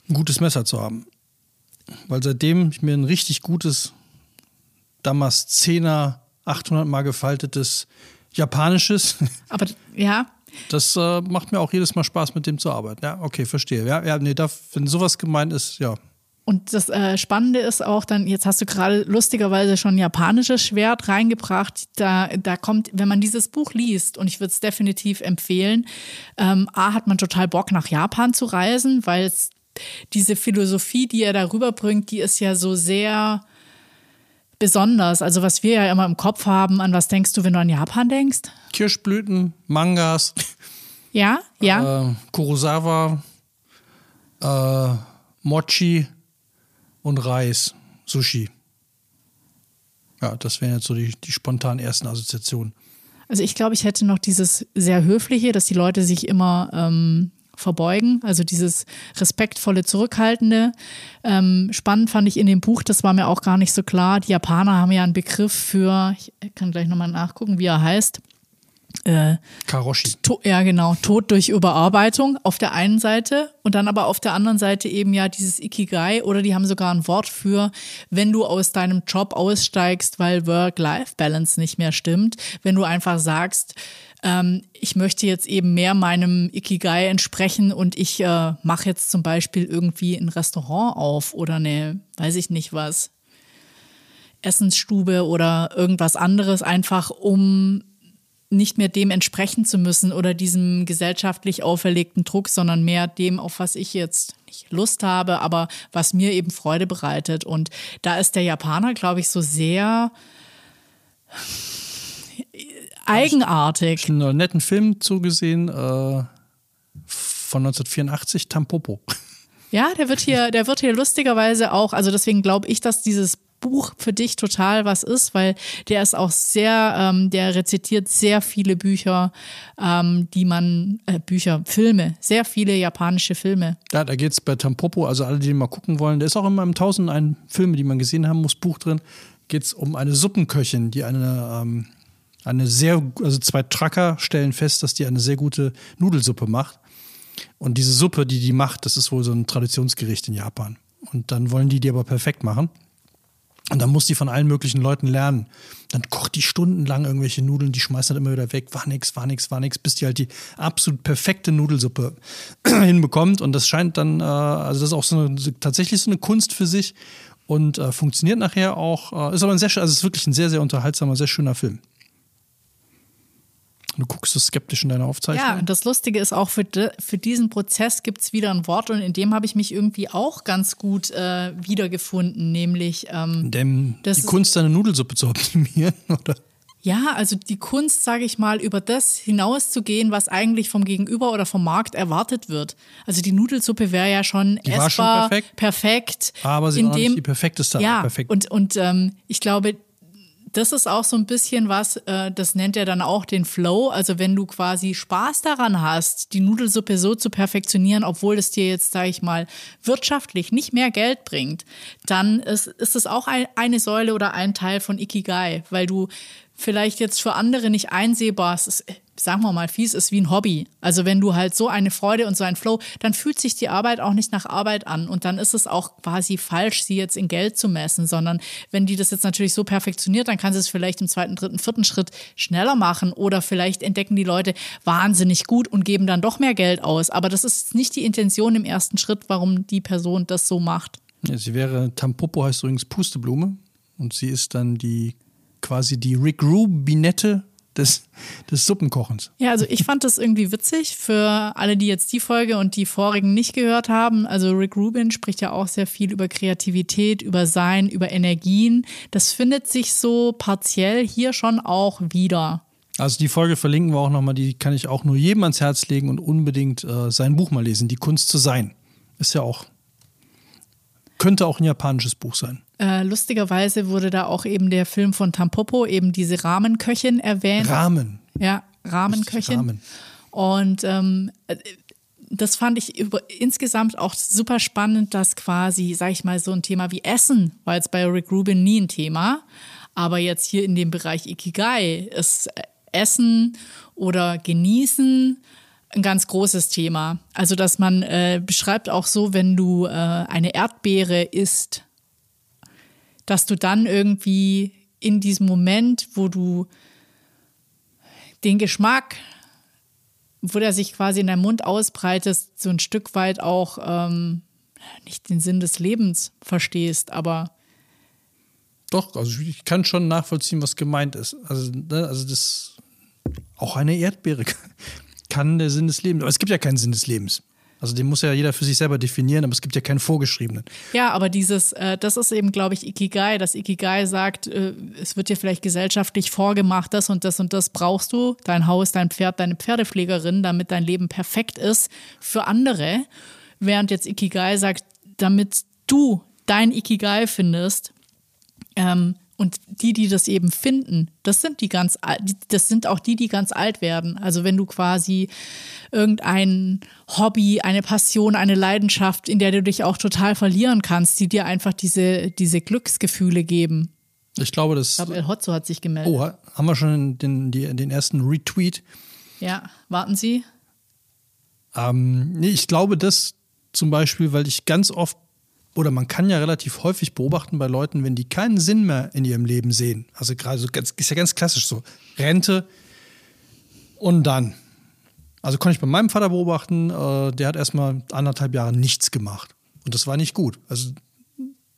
ein gutes Messer zu haben. Weil seitdem ich mir ein richtig gutes Damaszener 800 mal gefaltetes japanisches. Aber ja. Das äh, macht mir auch jedes Mal Spaß, mit dem zu arbeiten. Ja, okay, verstehe. Ja, ja nee, da, wenn sowas gemeint ist, ja. Und das äh, Spannende ist auch dann, jetzt hast du gerade lustigerweise schon ein japanisches Schwert reingebracht. Da, da kommt, wenn man dieses Buch liest, und ich würde es definitiv empfehlen, ähm, A, hat man total Bock nach Japan zu reisen, weil diese Philosophie, die er darüber bringt, die ist ja so sehr besonders? Also was wir ja immer im Kopf haben, an was denkst du, wenn du an Japan denkst? Kirschblüten, Mangas. Ja, ja. Äh, Kurosawa, äh, Mochi und Reis, Sushi. Ja, das wären jetzt so die, die spontanen ersten Assoziationen. Also ich glaube, ich hätte noch dieses sehr höfliche, dass die Leute sich immer ähm, verbeugen, also dieses respektvolle, zurückhaltende. Ähm, spannend fand ich in dem Buch, das war mir auch gar nicht so klar. Die Japaner haben ja einen Begriff für, ich kann gleich nochmal nachgucken, wie er heißt. Äh, Karoshi. ja, genau. Tod durch Überarbeitung auf der einen Seite und dann aber auf der anderen Seite eben ja dieses Ikigai oder die haben sogar ein Wort für, wenn du aus deinem Job aussteigst, weil Work-Life-Balance nicht mehr stimmt. Wenn du einfach sagst, ähm, ich möchte jetzt eben mehr meinem Ikigai entsprechen und ich äh, mache jetzt zum Beispiel irgendwie ein Restaurant auf oder eine, weiß ich nicht was, Essensstube oder irgendwas anderes, einfach um nicht mehr dem entsprechen zu müssen oder diesem gesellschaftlich auferlegten Druck, sondern mehr dem, auf was ich jetzt nicht Lust habe, aber was mir eben Freude bereitet. Und da ist der Japaner, glaube ich, so sehr eigenartig. Ich habe einen netten Film zugesehen äh, von 1984, Tampopo. Ja, der wird hier, der wird hier lustigerweise auch, also deswegen glaube ich, dass dieses Buch für dich total was ist, weil der ist auch sehr, ähm, der rezitiert sehr viele Bücher, ähm, die man, äh, Bücher, Filme, sehr viele japanische Filme. Ja, da geht es bei Tampopo, also alle, die mal gucken wollen, der ist auch immer im Tausend ein Filme, die man gesehen haben muss, Buch drin, geht es um eine Suppenköchin, die eine ähm, eine sehr, also zwei Tracker stellen fest, dass die eine sehr gute Nudelsuppe macht. Und diese Suppe, die die macht, das ist wohl so ein Traditionsgericht in Japan. Und dann wollen die die aber perfekt machen. Und dann muss die von allen möglichen Leuten lernen. Dann kocht die stundenlang irgendwelche Nudeln, die schmeißt dann immer wieder weg, war nix, war nix, war nix, bis die halt die absolut perfekte Nudelsuppe hinbekommt. Und das scheint dann, äh, also das ist auch so eine, tatsächlich so eine Kunst für sich und äh, funktioniert nachher auch. Äh, ist aber ein sehr, also ist wirklich ein sehr, sehr unterhaltsamer, sehr schöner Film. Du guckst so skeptisch in deiner Aufzeichnung. Ja, und das Lustige ist auch, für, de, für diesen Prozess gibt es wieder ein Wort und in dem habe ich mich irgendwie auch ganz gut äh, wiedergefunden, nämlich ähm, Dem, die Kunst, deine Nudelsuppe zu optimieren, oder? Ja, also die Kunst, sage ich mal, über das hinauszugehen, was eigentlich vom Gegenüber oder vom Markt erwartet wird. Also die Nudelsuppe wäre ja schon die essbar, schon perfekt, perfekt. Aber sie war nicht die perfekteste. Ja, perfekt. und, und ähm, ich glaube, das ist auch so ein bisschen was, äh, das nennt er dann auch den Flow. Also wenn du quasi Spaß daran hast, die Nudelsuppe so zu perfektionieren, obwohl es dir jetzt, sage ich mal, wirtschaftlich nicht mehr Geld bringt, dann ist, ist es auch ein, eine Säule oder ein Teil von Ikigai, weil du vielleicht jetzt für andere nicht einsehbar, ist sagen wir mal, fies ist wie ein Hobby. Also wenn du halt so eine Freude und so ein Flow, dann fühlt sich die Arbeit auch nicht nach Arbeit an und dann ist es auch quasi falsch, sie jetzt in Geld zu messen, sondern wenn die das jetzt natürlich so perfektioniert, dann kann sie es vielleicht im zweiten, dritten, vierten Schritt schneller machen oder vielleicht entdecken die Leute wahnsinnig gut und geben dann doch mehr Geld aus. Aber das ist nicht die Intention im ersten Schritt, warum die Person das so macht. Ja, sie wäre, Tampopo heißt übrigens Pusteblume und sie ist dann die quasi die Rick Rubinette des, des Suppenkochens. Ja, also ich fand das irgendwie witzig für alle, die jetzt die Folge und die vorigen nicht gehört haben. Also Rick Rubin spricht ja auch sehr viel über Kreativität, über Sein, über Energien. Das findet sich so partiell hier schon auch wieder. Also die Folge verlinken wir auch nochmal, die kann ich auch nur jedem ans Herz legen und unbedingt äh, sein Buch mal lesen, Die Kunst zu sein. Ist ja auch, könnte auch ein japanisches Buch sein. Äh, lustigerweise wurde da auch eben der Film von Tampopo, eben diese Rahmenköchin erwähnt. Rahmen. Ja, Rahmenköchin. Rahmen. Und ähm, das fand ich über, insgesamt auch super spannend, dass quasi, sag ich mal, so ein Thema wie Essen war jetzt bei Rick Rubin nie ein Thema. Aber jetzt hier in dem Bereich Ikigai ist Essen oder Genießen ein ganz großes Thema. Also, dass man äh, beschreibt auch so, wenn du äh, eine Erdbeere isst, dass du dann irgendwie in diesem Moment, wo du den Geschmack, wo der sich quasi in deinem Mund ausbreitet, so ein Stück weit auch ähm, nicht den Sinn des Lebens verstehst, aber doch, also ich kann schon nachvollziehen, was gemeint ist. Also, ne, also das auch eine Erdbeere kann der Sinn des Lebens. Aber es gibt ja keinen Sinn des Lebens. Also den muss ja jeder für sich selber definieren, aber es gibt ja keinen vorgeschriebenen. Ja, aber dieses, äh, das ist eben, glaube ich, Ikigai. Das Ikigai sagt, äh, es wird dir vielleicht gesellschaftlich vorgemacht, das und das und das brauchst du, dein Haus, dein Pferd, deine Pferdepflegerin, damit dein Leben perfekt ist für andere. Während jetzt Ikigai sagt, damit du dein Ikigai findest, ähm, und die, die das eben finden, das sind die ganz, das sind auch die, die ganz alt werden. Also wenn du quasi irgendein Hobby, eine Passion, eine Leidenschaft, in der du dich auch total verlieren kannst, die dir einfach diese, diese Glücksgefühle geben. Ich glaube, das. Ich glaube, El Hotzo hat sich gemeldet. Oh, haben wir schon den, den, den ersten Retweet? Ja, warten Sie. Ähm, nee, ich glaube, das zum Beispiel, weil ich ganz oft oder man kann ja relativ häufig beobachten bei Leuten, wenn die keinen Sinn mehr in ihrem Leben sehen. Also gerade so ganz, ist ja ganz klassisch so. Rente und dann. Also konnte ich bei meinem Vater beobachten, äh, der hat erstmal anderthalb Jahre nichts gemacht. Und das war nicht gut. Also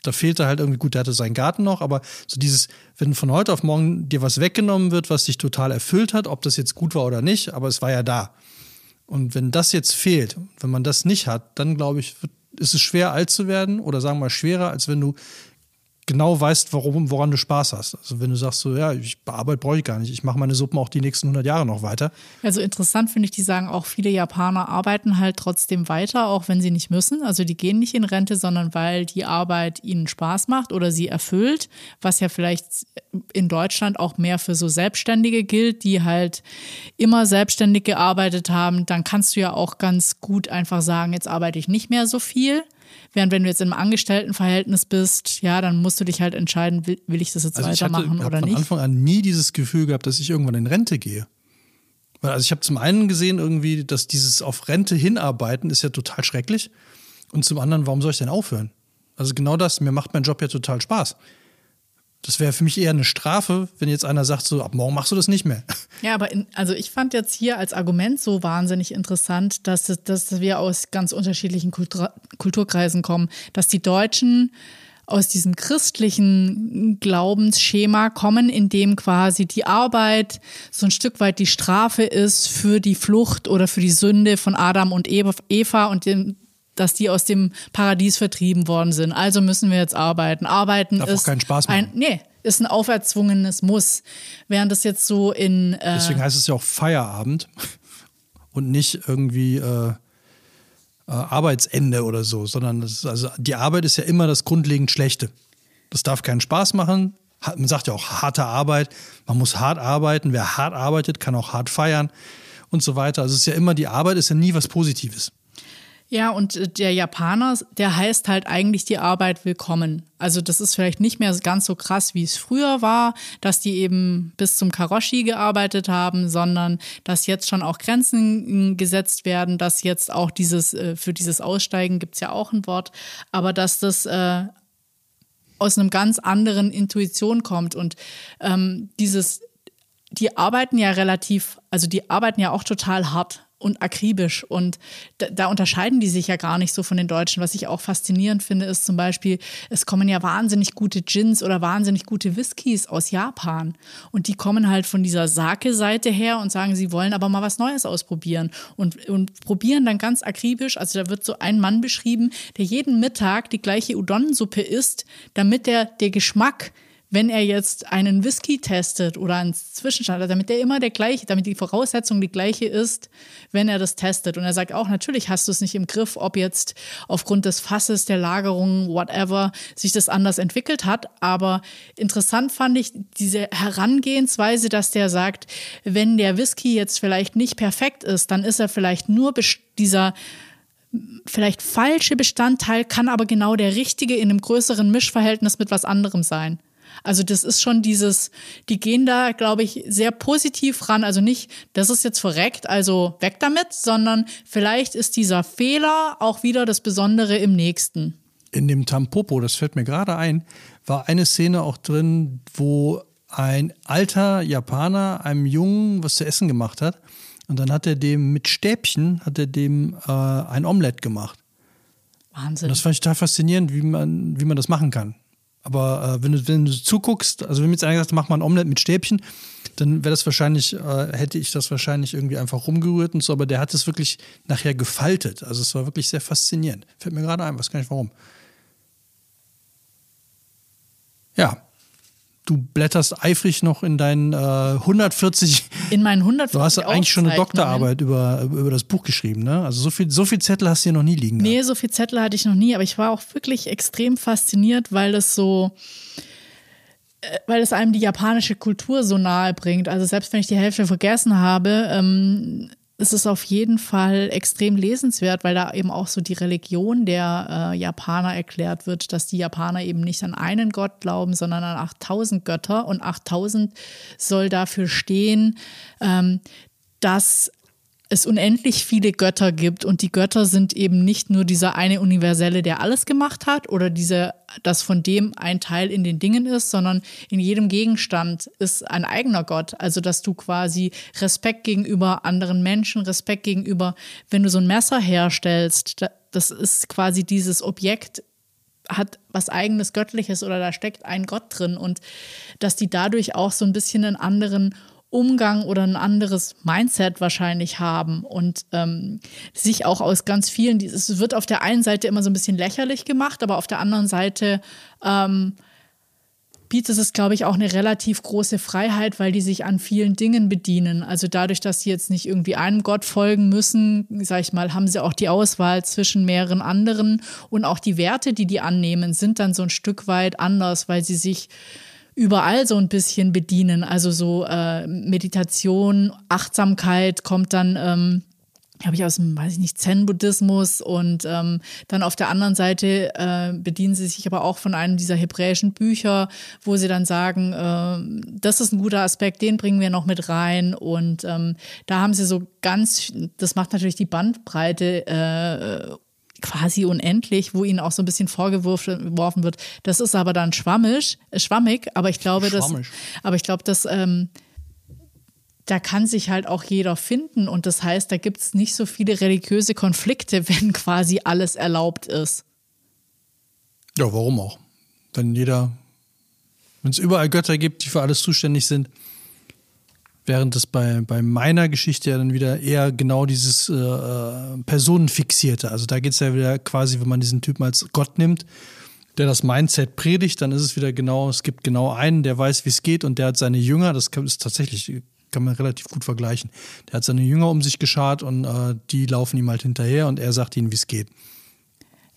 da fehlte halt irgendwie gut, der hatte seinen Garten noch, aber so dieses, wenn von heute auf morgen dir was weggenommen wird, was dich total erfüllt hat, ob das jetzt gut war oder nicht, aber es war ja da. Und wenn das jetzt fehlt, wenn man das nicht hat, dann glaube ich, wird ist es schwer, alt zu werden oder sagen wir mal schwerer, als wenn du genau weißt, warum, woran du Spaß hast. Also wenn du sagst so, ja, ich Arbeit brauche ich gar nicht, ich mache meine Suppen auch die nächsten 100 Jahre noch weiter. Also interessant finde ich, die sagen auch, viele Japaner arbeiten halt trotzdem weiter, auch wenn sie nicht müssen. Also die gehen nicht in Rente, sondern weil die Arbeit ihnen Spaß macht oder sie erfüllt, was ja vielleicht in Deutschland auch mehr für so Selbstständige gilt, die halt immer selbstständig gearbeitet haben. Dann kannst du ja auch ganz gut einfach sagen, jetzt arbeite ich nicht mehr so viel Während wenn du jetzt im Angestelltenverhältnis bist, ja, dann musst du dich halt entscheiden, will, will ich das jetzt also weitermachen ich oder nicht. Ich habe von Anfang an nie dieses Gefühl gehabt, dass ich irgendwann in Rente gehe. Also ich habe zum einen gesehen irgendwie, dass dieses auf Rente hinarbeiten ist ja total schrecklich. Und zum anderen, warum soll ich denn aufhören? Also genau das, mir macht mein Job ja total Spaß. Das wäre für mich eher eine Strafe, wenn jetzt einer sagt, so ab morgen machst du das nicht mehr. Ja, aber in, also ich fand jetzt hier als Argument so wahnsinnig interessant, dass, dass wir aus ganz unterschiedlichen Kultur, Kulturkreisen kommen, dass die Deutschen aus diesem christlichen Glaubensschema kommen, in dem quasi die Arbeit so ein Stück weit die Strafe ist für die Flucht oder für die Sünde von Adam und Eva und dem, dass die aus dem Paradies vertrieben worden sind. Also müssen wir jetzt arbeiten. Arbeiten Darf ist auch keinen Spaß machen. ein nee, ist ein auferzwungenes Muss. Während das jetzt so in äh deswegen heißt es ja auch Feierabend und nicht irgendwie äh, äh, Arbeitsende oder so, sondern ist, also die Arbeit ist ja immer das grundlegend Schlechte. Das darf keinen Spaß machen. Man sagt ja auch harte Arbeit. Man muss hart arbeiten. Wer hart arbeitet, kann auch hart feiern und so weiter. Also es ist ja immer die Arbeit ist ja nie was Positives. Ja, und äh, der Japaner, der heißt halt eigentlich die Arbeit willkommen. Also das ist vielleicht nicht mehr ganz so krass, wie es früher war, dass die eben bis zum Karoshi gearbeitet haben, sondern dass jetzt schon auch Grenzen gesetzt werden, dass jetzt auch dieses, äh, für dieses Aussteigen gibt's ja auch ein Wort, aber dass das äh, aus einem ganz anderen Intuition kommt. Und ähm, dieses, die arbeiten ja relativ, also die arbeiten ja auch total hart und akribisch. Und da, da, unterscheiden die sich ja gar nicht so von den Deutschen. Was ich auch faszinierend finde, ist zum Beispiel, es kommen ja wahnsinnig gute Gins oder wahnsinnig gute Whiskys aus Japan. Und die kommen halt von dieser Sake-Seite her und sagen, sie wollen aber mal was Neues ausprobieren. Und, und probieren dann ganz akribisch. Also da wird so ein Mann beschrieben, der jeden Mittag die gleiche Udon-Suppe isst, damit der, der Geschmack wenn er jetzt einen Whisky testet oder einen Zwischenstand, damit der immer der gleiche, damit die Voraussetzung die gleiche ist, wenn er das testet. Und er sagt auch, natürlich hast du es nicht im Griff, ob jetzt aufgrund des Fasses, der Lagerung, whatever, sich das anders entwickelt hat. Aber interessant fand ich diese Herangehensweise, dass der sagt, wenn der Whisky jetzt vielleicht nicht perfekt ist, dann ist er vielleicht nur dieser vielleicht falsche Bestandteil, kann aber genau der richtige in einem größeren Mischverhältnis mit was anderem sein. Also das ist schon dieses, die gehen da, glaube ich, sehr positiv ran. Also nicht, das ist jetzt verreckt, also weg damit, sondern vielleicht ist dieser Fehler auch wieder das Besondere im nächsten. In dem Tampopo, das fällt mir gerade ein, war eine Szene auch drin, wo ein alter Japaner einem Jungen was zu essen gemacht hat. Und dann hat er dem mit Stäbchen, hat er dem äh, ein Omelett gemacht. Wahnsinn. Und das fand ich total faszinierend, wie man, wie man das machen kann. Aber äh, wenn, du, wenn du zuguckst, also wenn mir jetzt einer gesagt mach mal ein Omelette mit Stäbchen, dann wäre das wahrscheinlich, äh, hätte ich das wahrscheinlich irgendwie einfach rumgerührt und so, aber der hat es wirklich nachher gefaltet. Also es war wirklich sehr faszinierend. Fällt mir gerade ein, weiß gar nicht warum. Ja, du blätterst eifrig noch in deinen äh, 140. In meinen 140. Du hast eigentlich schon eine Doktorarbeit über, über das Buch geschrieben, ne? Also so viel, so viel Zettel hast du hier noch nie liegen. Nee, so viel Zettel hatte ich noch nie, aber ich war auch wirklich extrem fasziniert, weil es so äh, weil es einem die japanische Kultur so nahe bringt. Also selbst wenn ich die Hälfte vergessen habe, ähm, es ist auf jeden Fall extrem lesenswert, weil da eben auch so die Religion der äh, Japaner erklärt wird, dass die Japaner eben nicht an einen Gott glauben, sondern an 8000 Götter. Und 8000 soll dafür stehen, ähm, dass es unendlich viele Götter gibt und die Götter sind eben nicht nur dieser eine Universelle, der alles gemacht hat oder dieser, das von dem ein Teil in den Dingen ist, sondern in jedem Gegenstand ist ein eigener Gott. Also, dass du quasi Respekt gegenüber anderen Menschen, Respekt gegenüber, wenn du so ein Messer herstellst, das ist quasi dieses Objekt hat was eigenes Göttliches oder da steckt ein Gott drin und dass die dadurch auch so ein bisschen einen anderen Umgang oder ein anderes Mindset wahrscheinlich haben und ähm, sich auch aus ganz vielen, es wird auf der einen Seite immer so ein bisschen lächerlich gemacht, aber auf der anderen Seite ähm, bietet es, glaube ich, auch eine relativ große Freiheit, weil die sich an vielen Dingen bedienen. Also dadurch, dass sie jetzt nicht irgendwie einem Gott folgen müssen, sage ich mal, haben sie auch die Auswahl zwischen mehreren anderen und auch die Werte, die die annehmen, sind dann so ein Stück weit anders, weil sie sich überall so ein bisschen bedienen. Also so äh, Meditation, Achtsamkeit kommt dann. Ähm, habe ich aus dem, weiß ich nicht, Zen-Buddhismus und ähm, dann auf der anderen Seite äh, bedienen sie sich aber auch von einem dieser hebräischen Bücher, wo sie dann sagen, äh, das ist ein guter Aspekt, den bringen wir noch mit rein und ähm, da haben sie so ganz, das macht natürlich die Bandbreite äh, quasi unendlich, wo ihnen auch so ein bisschen vorgeworfen wird. Das ist aber dann schwammig, äh, schwammig, aber ich glaube, dass, aber ich glaube, dass ähm, da kann sich halt auch jeder finden und das heißt, da gibt es nicht so viele religiöse Konflikte, wenn quasi alles erlaubt ist. Ja, warum auch? Wenn jeder, wenn es überall Götter gibt, die für alles zuständig sind, Während es bei, bei meiner Geschichte ja dann wieder eher genau dieses äh, äh Personenfixierte. Also da geht es ja wieder quasi, wenn man diesen Typen als Gott nimmt, der das Mindset predigt, dann ist es wieder genau, es gibt genau einen, der weiß, wie es geht und der hat seine Jünger, das ist tatsächlich, kann man relativ gut vergleichen. Der hat seine Jünger um sich geschart und äh, die laufen ihm halt hinterher und er sagt ihnen, wie es geht.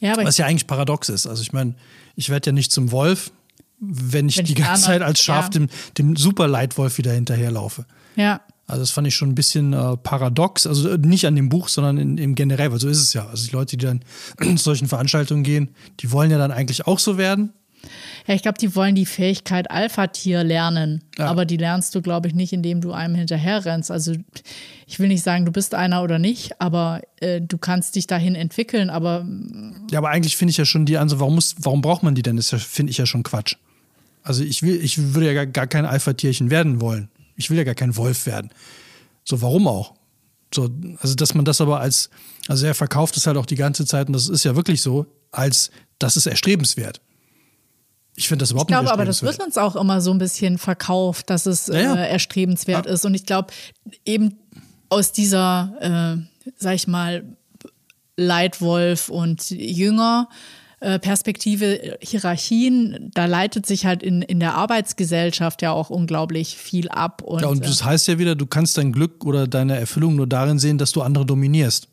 Ja, Was ja eigentlich paradox ist. Also ich meine, ich werde ja nicht zum Wolf, wenn ich wenn die ganze Zeit als Schaf ja. dem, dem Superleitwolf wieder hinterherlaufe. Ja. Also das fand ich schon ein bisschen äh, paradox, also äh, nicht an dem Buch, sondern in, im generell, weil so ist es ja. Also die Leute, die dann zu solchen Veranstaltungen gehen, die wollen ja dann eigentlich auch so werden. Ja, ich glaube, die wollen die Fähigkeit Alpha-Tier lernen. Ja. Aber die lernst du, glaube ich, nicht, indem du einem hinterher rennst. Also ich will nicht sagen, du bist einer oder nicht, aber äh, du kannst dich dahin entwickeln. Aber ja, aber eigentlich finde ich ja schon die Ansatz, warum, muss, warum braucht man die denn? Das finde ich ja schon Quatsch. Also ich will, ich würde ja gar, gar kein Alpha-Tierchen werden wollen. Ich will ja gar kein Wolf werden. So, warum auch? So, also dass man das aber als, also er verkauft es halt auch die ganze Zeit und das ist ja wirklich so, als das ist erstrebenswert. Ich finde das überhaupt ich glaube, nicht aber das wird uns auch immer so ein bisschen verkauft, dass es ja, ja. Äh, erstrebenswert ja. ist. Und ich glaube, eben aus dieser, äh, sag ich mal, Leitwolf und Jünger Perspektive, Hierarchien, da leitet sich halt in, in der Arbeitsgesellschaft ja auch unglaublich viel ab. Und, ja, und das äh, heißt ja wieder, du kannst dein Glück oder deine Erfüllung nur darin sehen, dass du andere dominierst.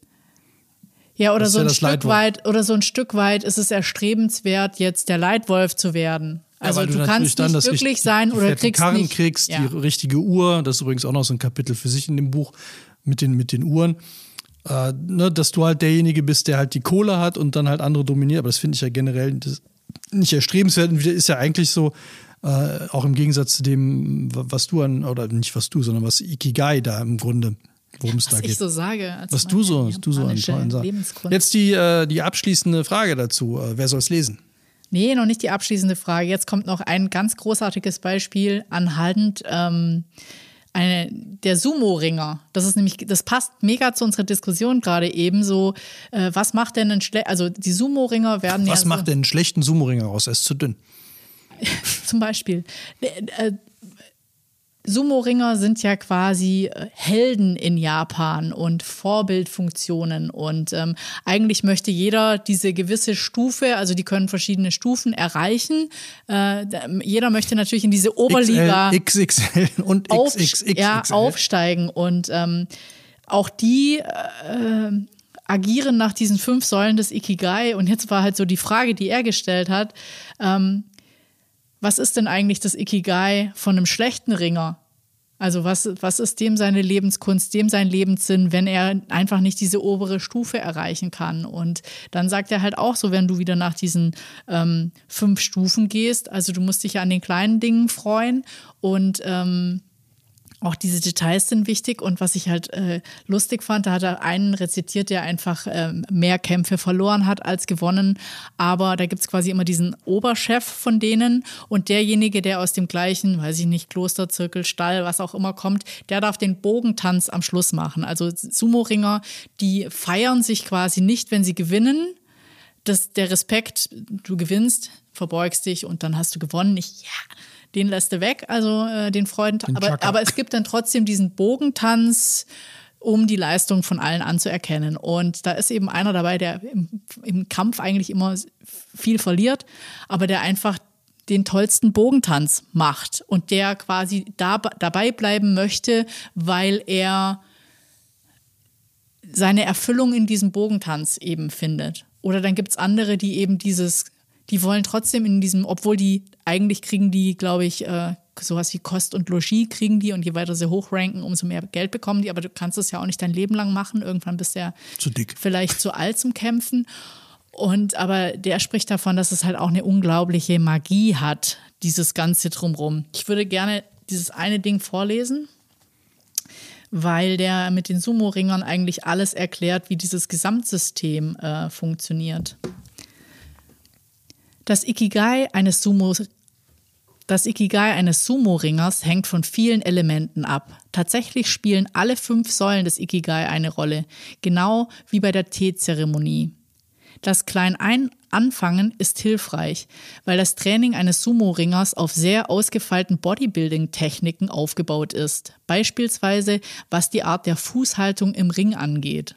Ja, oder so ja ein Stück Leitwolf. weit, oder so ein Stück weit ist es erstrebenswert, jetzt der Leitwolf zu werden. Also ja, du, du kannst dann nicht glücklich sein oder kriegst Karren nicht, kriegst, ja. die richtige Uhr. Das ist übrigens auch noch so ein Kapitel für sich in dem Buch mit den, mit den Uhren äh, ne, dass du halt derjenige bist, der halt die Kohle hat und dann halt andere dominiert. Aber das finde ich ja generell nicht erstrebenswert und ist ja eigentlich so, äh, auch im Gegensatz zu dem, was du an, oder nicht was du, sondern was Ikigai da im Grunde, worum es da geht. Was ich so sage. was du so, was du so an tollen sagst. Jetzt die, äh, die abschließende Frage dazu. Äh, wer soll es lesen? Nee, noch nicht die abschließende Frage. Jetzt kommt noch ein ganz großartiges Beispiel anhand ähm, eine, der Sumo-Ringer. Das ist nämlich, das passt mega zu unserer Diskussion gerade ebenso. Äh, was macht denn ein schlecht, also die Sumo-Ringer werden was ja. Was macht so, denn einen schlechten Sumo-Ringer aus? Er ist zu dünn. zum Beispiel. Äh, Sumo-Ringer sind ja quasi äh, Helden in Japan und Vorbildfunktionen. Und ähm, eigentlich möchte jeder diese gewisse Stufe, also die können verschiedene Stufen erreichen. Äh, jeder möchte natürlich in diese Oberliga XL, XXL und XXXXL ja, aufsteigen. Und ähm, auch die äh, agieren nach diesen fünf Säulen des Ikigai. Und jetzt war halt so die Frage, die er gestellt hat. Ähm, was ist denn eigentlich das Ikigai von einem schlechten Ringer? Also was, was ist dem seine Lebenskunst, dem sein Lebenssinn, wenn er einfach nicht diese obere Stufe erreichen kann? Und dann sagt er halt auch so, wenn du wieder nach diesen ähm, fünf Stufen gehst, also du musst dich ja an den kleinen Dingen freuen und ähm, auch diese Details sind wichtig und was ich halt äh, lustig fand, da hat er einen rezitiert, der einfach äh, mehr Kämpfe verloren hat als gewonnen. Aber da gibt es quasi immer diesen Oberchef von denen und derjenige, der aus dem gleichen, weiß ich nicht, Klosterzirkel, Stall, was auch immer kommt, der darf den Bogentanz am Schluss machen. Also Sumo-Ringer, die feiern sich quasi nicht, wenn sie gewinnen. Das, der Respekt, du gewinnst, verbeugst dich und dann hast du gewonnen. Ich, ja den lässt du weg, also äh, den Freuden. Aber, aber es gibt dann trotzdem diesen Bogentanz, um die Leistung von allen anzuerkennen. Und da ist eben einer dabei, der im, im Kampf eigentlich immer viel verliert, aber der einfach den tollsten Bogentanz macht und der quasi da, dabei bleiben möchte, weil er seine Erfüllung in diesem Bogentanz eben findet. Oder dann gibt es andere, die eben dieses die wollen trotzdem in diesem, obwohl die eigentlich kriegen die, glaube ich, äh, sowas wie Kost und Logis kriegen die und je weiter sie hochranken, umso mehr Geld bekommen die. Aber du kannst es ja auch nicht dein Leben lang machen. Irgendwann bist du ja zu dick. vielleicht zu alt zum Kämpfen. Und aber der spricht davon, dass es halt auch eine unglaubliche Magie hat, dieses Ganze drumrum. Ich würde gerne dieses eine Ding vorlesen, weil der mit den Sumo-Ringern eigentlich alles erklärt, wie dieses Gesamtsystem äh, funktioniert. Das Ikigai eines Sumo das Ikigai eines Sumo-Ringers hängt von vielen Elementen ab. Tatsächlich spielen alle fünf Säulen des Ikigai eine Rolle, genau wie bei der Teezeremonie. Das Klein-Ein Anfangen ist hilfreich, weil das Training eines Sumo-Ringers auf sehr ausgefeilten Bodybuilding-Techniken aufgebaut ist, beispielsweise was die Art der Fußhaltung im Ring angeht.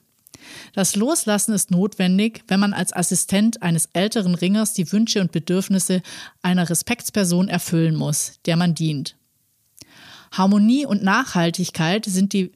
Das Loslassen ist notwendig, wenn man als Assistent eines älteren Ringers die Wünsche und Bedürfnisse einer Respektsperson erfüllen muss, der man dient. Harmonie und Nachhaltigkeit sind die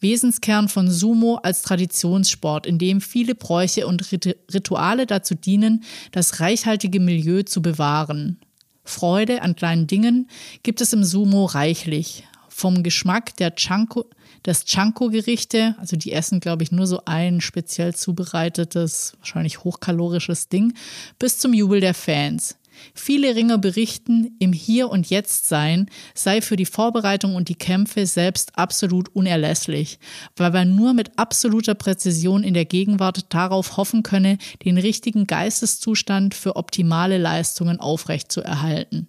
Wesenskern von Sumo als Traditionssport, in dem viele Bräuche und Rituale dazu dienen, das reichhaltige Milieu zu bewahren. Freude an kleinen Dingen gibt es im Sumo reichlich. Vom Geschmack der Chanko, das Chanko-Gerichte, also die essen, glaube ich, nur so ein speziell zubereitetes, wahrscheinlich hochkalorisches Ding, bis zum Jubel der Fans. Viele Ringer berichten, im Hier und Jetzt sein sei für die Vorbereitung und die Kämpfe selbst absolut unerlässlich, weil man nur mit absoluter Präzision in der Gegenwart darauf hoffen könne, den richtigen Geisteszustand für optimale Leistungen aufrechtzuerhalten.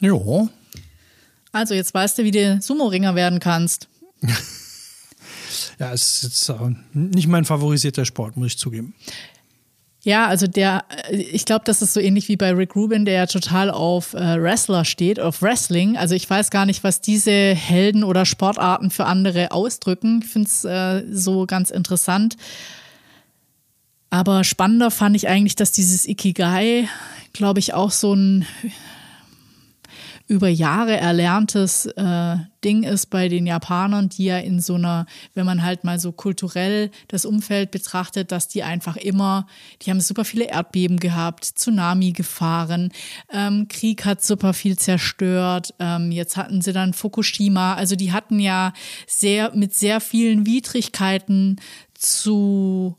Ja, Also, jetzt weißt du, wie du Sumo-Ringer werden kannst. ja, es ist jetzt nicht mein favorisierter Sport, muss ich zugeben. Ja, also der, äh, ich glaube, das ist so ähnlich wie bei Rick Rubin, der ja total auf äh, Wrestler steht, auf Wrestling. Also ich weiß gar nicht, was diese Helden oder Sportarten für andere ausdrücken. Ich finde es äh, so ganz interessant. Aber spannender fand ich eigentlich, dass dieses Ikigai, glaube ich, auch so ein über Jahre erlerntes äh, Ding ist bei den Japanern, die ja in so einer, wenn man halt mal so kulturell das Umfeld betrachtet, dass die einfach immer, die haben super viele Erdbeben gehabt, Tsunami gefahren, ähm, Krieg hat super viel zerstört, ähm, jetzt hatten sie dann Fukushima, also die hatten ja sehr mit sehr vielen Widrigkeiten zu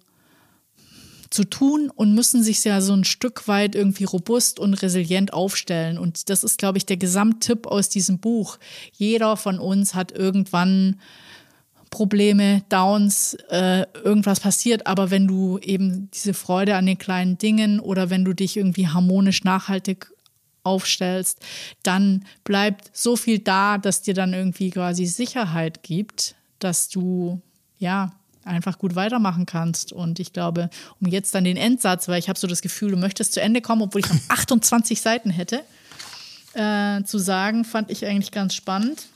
zu tun und müssen sich ja so ein Stück weit irgendwie robust und resilient aufstellen. Und das ist, glaube ich, der Gesamttipp aus diesem Buch. Jeder von uns hat irgendwann Probleme, Downs, äh, irgendwas passiert. Aber wenn du eben diese Freude an den kleinen Dingen oder wenn du dich irgendwie harmonisch nachhaltig aufstellst, dann bleibt so viel da, dass dir dann irgendwie quasi Sicherheit gibt, dass du ja einfach gut weitermachen kannst. Und ich glaube, um jetzt dann den Endsatz, weil ich habe so das Gefühl, du möchtest zu Ende kommen, obwohl ich noch 28 Seiten hätte, äh, zu sagen, fand ich eigentlich ganz spannend.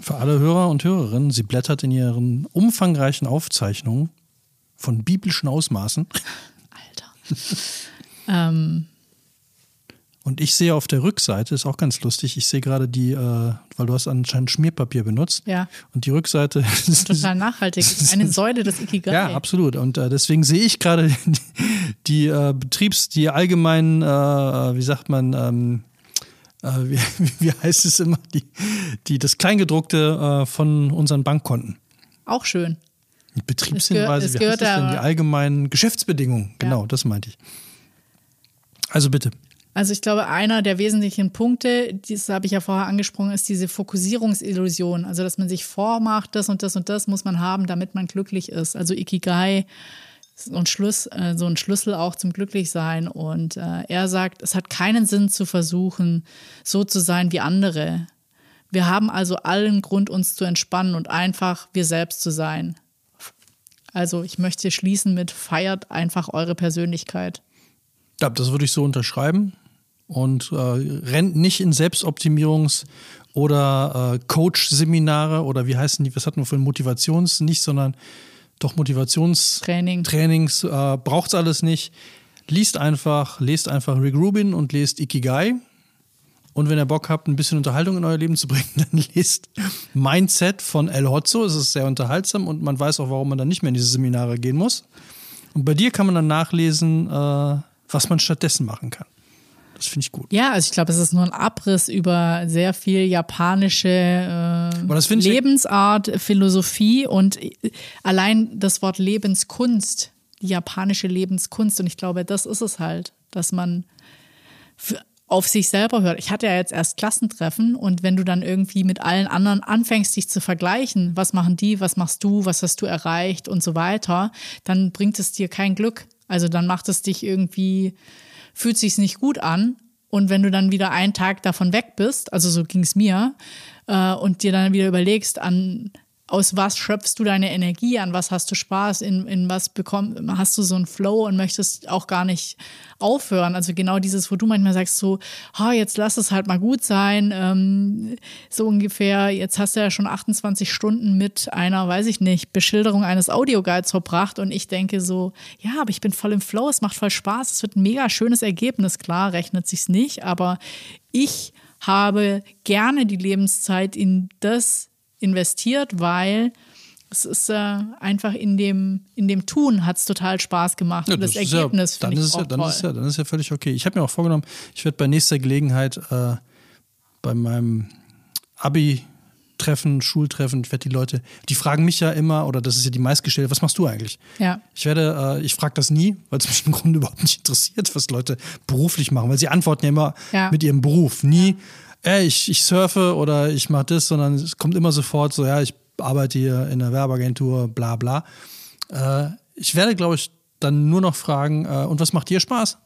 Für alle Hörer und Hörerinnen, sie blättert in ihren umfangreichen Aufzeichnungen von biblischen Ausmaßen. Alter. ähm, und ich sehe auf der Rückseite, ist auch ganz lustig, ich sehe gerade die, äh, weil du hast anscheinend Schmierpapier benutzt. Ja. Und die Rückseite ist total nachhaltig. Eine Säule des Ikigai. Ja, absolut. Und äh, deswegen sehe ich gerade die, die äh, Betriebs-, die allgemeinen, äh, wie sagt man, ähm, äh, wie, wie, heißt es immer, die, die, das Kleingedruckte äh, von unseren Bankkonten. Auch schön. Betriebshinweise, wie heißt das denn? Die allgemeinen Geschäftsbedingungen. Genau, ja. das meinte ich. Also bitte. Also ich glaube, einer der wesentlichen Punkte, das habe ich ja vorher angesprochen, ist diese Fokussierungsillusion. Also dass man sich vormacht, das und das und das muss man haben, damit man glücklich ist. Also Ikigai so ein, Schluss, äh, so ein Schlüssel auch zum Glücklichsein. Und äh, er sagt, es hat keinen Sinn zu versuchen, so zu sein wie andere. Wir haben also allen Grund, uns zu entspannen und einfach wir selbst zu sein. Also ich möchte schließen mit, feiert einfach eure Persönlichkeit. Ja, das würde ich so unterschreiben und äh, rennt nicht in Selbstoptimierungs- oder äh, Coach-Seminare oder wie heißen die, was hatten wir für Motivations-, nicht, sondern doch Motivationstrainings, Training. äh, braucht es alles nicht. Liest einfach, lest einfach Rick Rubin und lest Ikigai. Und wenn ihr Bock habt, ein bisschen Unterhaltung in euer Leben zu bringen, dann lest Mindset von El Hotzo. Es ist sehr unterhaltsam und man weiß auch, warum man dann nicht mehr in diese Seminare gehen muss. Und bei dir kann man dann nachlesen, äh, was man stattdessen machen kann. Das finde ich gut. Ja, also ich glaube, es ist nur ein Abriss über sehr viel japanische äh, Lebensart, Philosophie und allein das Wort Lebenskunst, die japanische Lebenskunst. Und ich glaube, das ist es halt, dass man auf sich selber hört. Ich hatte ja jetzt erst Klassentreffen und wenn du dann irgendwie mit allen anderen anfängst, dich zu vergleichen, was machen die, was machst du, was hast du erreicht und so weiter, dann bringt es dir kein Glück. Also dann macht es dich irgendwie fühlt sich nicht gut an. Und wenn du dann wieder einen Tag davon weg bist, also so ging es mir, äh, und dir dann wieder überlegst, an aus was schöpfst du deine Energie, an? Was hast du Spaß, in, in was bekomm, hast du so einen Flow und möchtest auch gar nicht aufhören. Also genau dieses, wo du manchmal sagst so, oh, jetzt lass es halt mal gut sein, ähm, so ungefähr, jetzt hast du ja schon 28 Stunden mit einer, weiß ich nicht, Beschilderung eines Audioguides verbracht und ich denke so, ja, aber ich bin voll im Flow, es macht voll Spaß, es wird ein mega schönes Ergebnis, klar, rechnet sich's nicht, aber ich habe gerne die Lebenszeit in das investiert, weil es ist äh, einfach in dem, in dem Tun hat es total Spaß gemacht. Ja, und das, das Ergebnis ja, dann ist ja, dann ist ja, dann ist ja völlig okay. Ich habe mir auch vorgenommen, ich werde bei nächster Gelegenheit äh, bei meinem Abi Treffen, Schultreffen, ich werde die Leute, die fragen mich ja immer, oder das ist ja die meistgestellte, was machst du eigentlich? Ja. Ich werde, äh, ich frage das nie, weil es mich im Grunde überhaupt nicht interessiert, was Leute beruflich machen, weil sie antworten ja immer ja. mit ihrem Beruf. Nie, ey, ich, ich surfe oder ich mache das, sondern es kommt immer sofort so, ja, ich arbeite hier in einer Werbeagentur, bla bla. Äh, ich werde, glaube ich, dann nur noch fragen, äh, und was macht dir Spaß?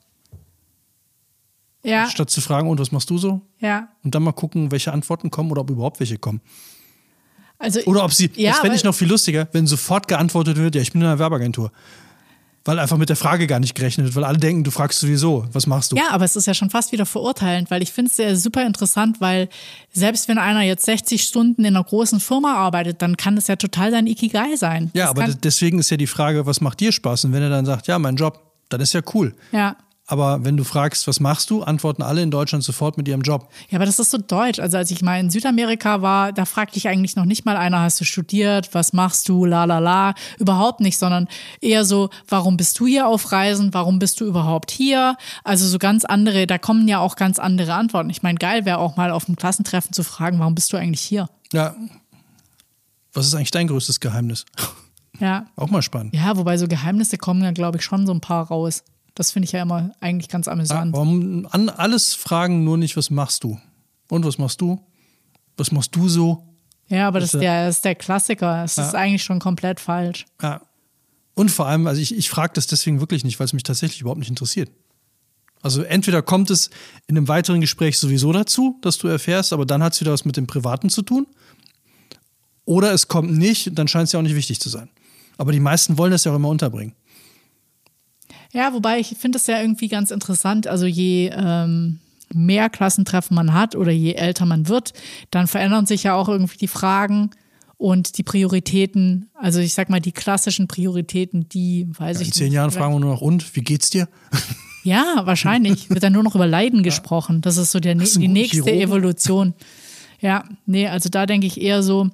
Ja. Statt zu fragen, und was machst du so? Ja. Und dann mal gucken, welche Antworten kommen oder ob überhaupt welche kommen. Also, Oder ob sie, Ja, das fände ich noch viel lustiger, wenn sofort geantwortet wird, ja, ich bin in einer Werbeagentur. Weil einfach mit der Frage gar nicht gerechnet wird, weil alle denken, du fragst sowieso, was machst du? Ja, aber es ist ja schon fast wieder verurteilend, weil ich finde es ja super interessant, weil selbst wenn einer jetzt 60 Stunden in einer großen Firma arbeitet, dann kann das ja total sein Ikigai sein. Ja, Das aber deswegen ist ja die Frage, was macht dir Spaß? Und wenn er dann sagt, ja, mein Job, dann ist ja cool. ja. Aber wenn du fragst, was machst du, antworten alle in Deutschland sofort mit ihrem Job. Ja, aber das ist so deutsch. Also als ich mal in Südamerika war, da fragte ich eigentlich noch nicht mal einer, hast du studiert, was machst du, la la la. Überhaupt nicht, sondern eher so, warum bist du hier auf Reisen, warum bist du überhaupt hier? Also so ganz andere, da kommen ja auch ganz andere Antworten. Ich meine, geil wäre auch mal auf einem Klassentreffen zu fragen, warum bist du eigentlich hier? Ja. Was ist eigentlich dein größtes Geheimnis? Ja. Auch mal spannend. Ja, wobei so Geheimnisse kommen ja, glaube ich, schon so ein paar raus. Das finde ich ja immer eigentlich ganz amüsant. warum an alles fragen, nur nicht, was machst du? Und was machst du? Was machst du so? Ja, aber das ist ist der, das ist der Klassiker. Das ist eigentlich schon komplett falsch. Ja. Und vor allem, also ich, ich frage das deswegen wirklich nicht, weil es mich tatsächlich überhaupt nicht interessiert. Also entweder kommt es in einem weiteren Gespräch sowieso dazu, dass du erfährst, aber dann hat es wieder was mit dem Privaten zu tun. Oder es kommt nicht, dann scheint es ja auch nicht wichtig zu sein. Aber die meisten wollen das ja auch immer unterbringen. Ja, wobei ich finde es ja irgendwie ganz interessant. Also je ähm, mehr Klassentreffen man hat oder je älter man wird, dann verändern sich ja auch irgendwie die Fragen und die Prioritäten. Also ich sag mal, die klassischen Prioritäten, die weiß ich In zehn nicht. Jahren fragen wir nur noch, und, wie geht's dir? Ja, wahrscheinlich. Wird dann nur noch über Leiden gesprochen. Das ist so der, die nächste Chirurgen? Evolution. Ja, nee, also da denke ich eher so,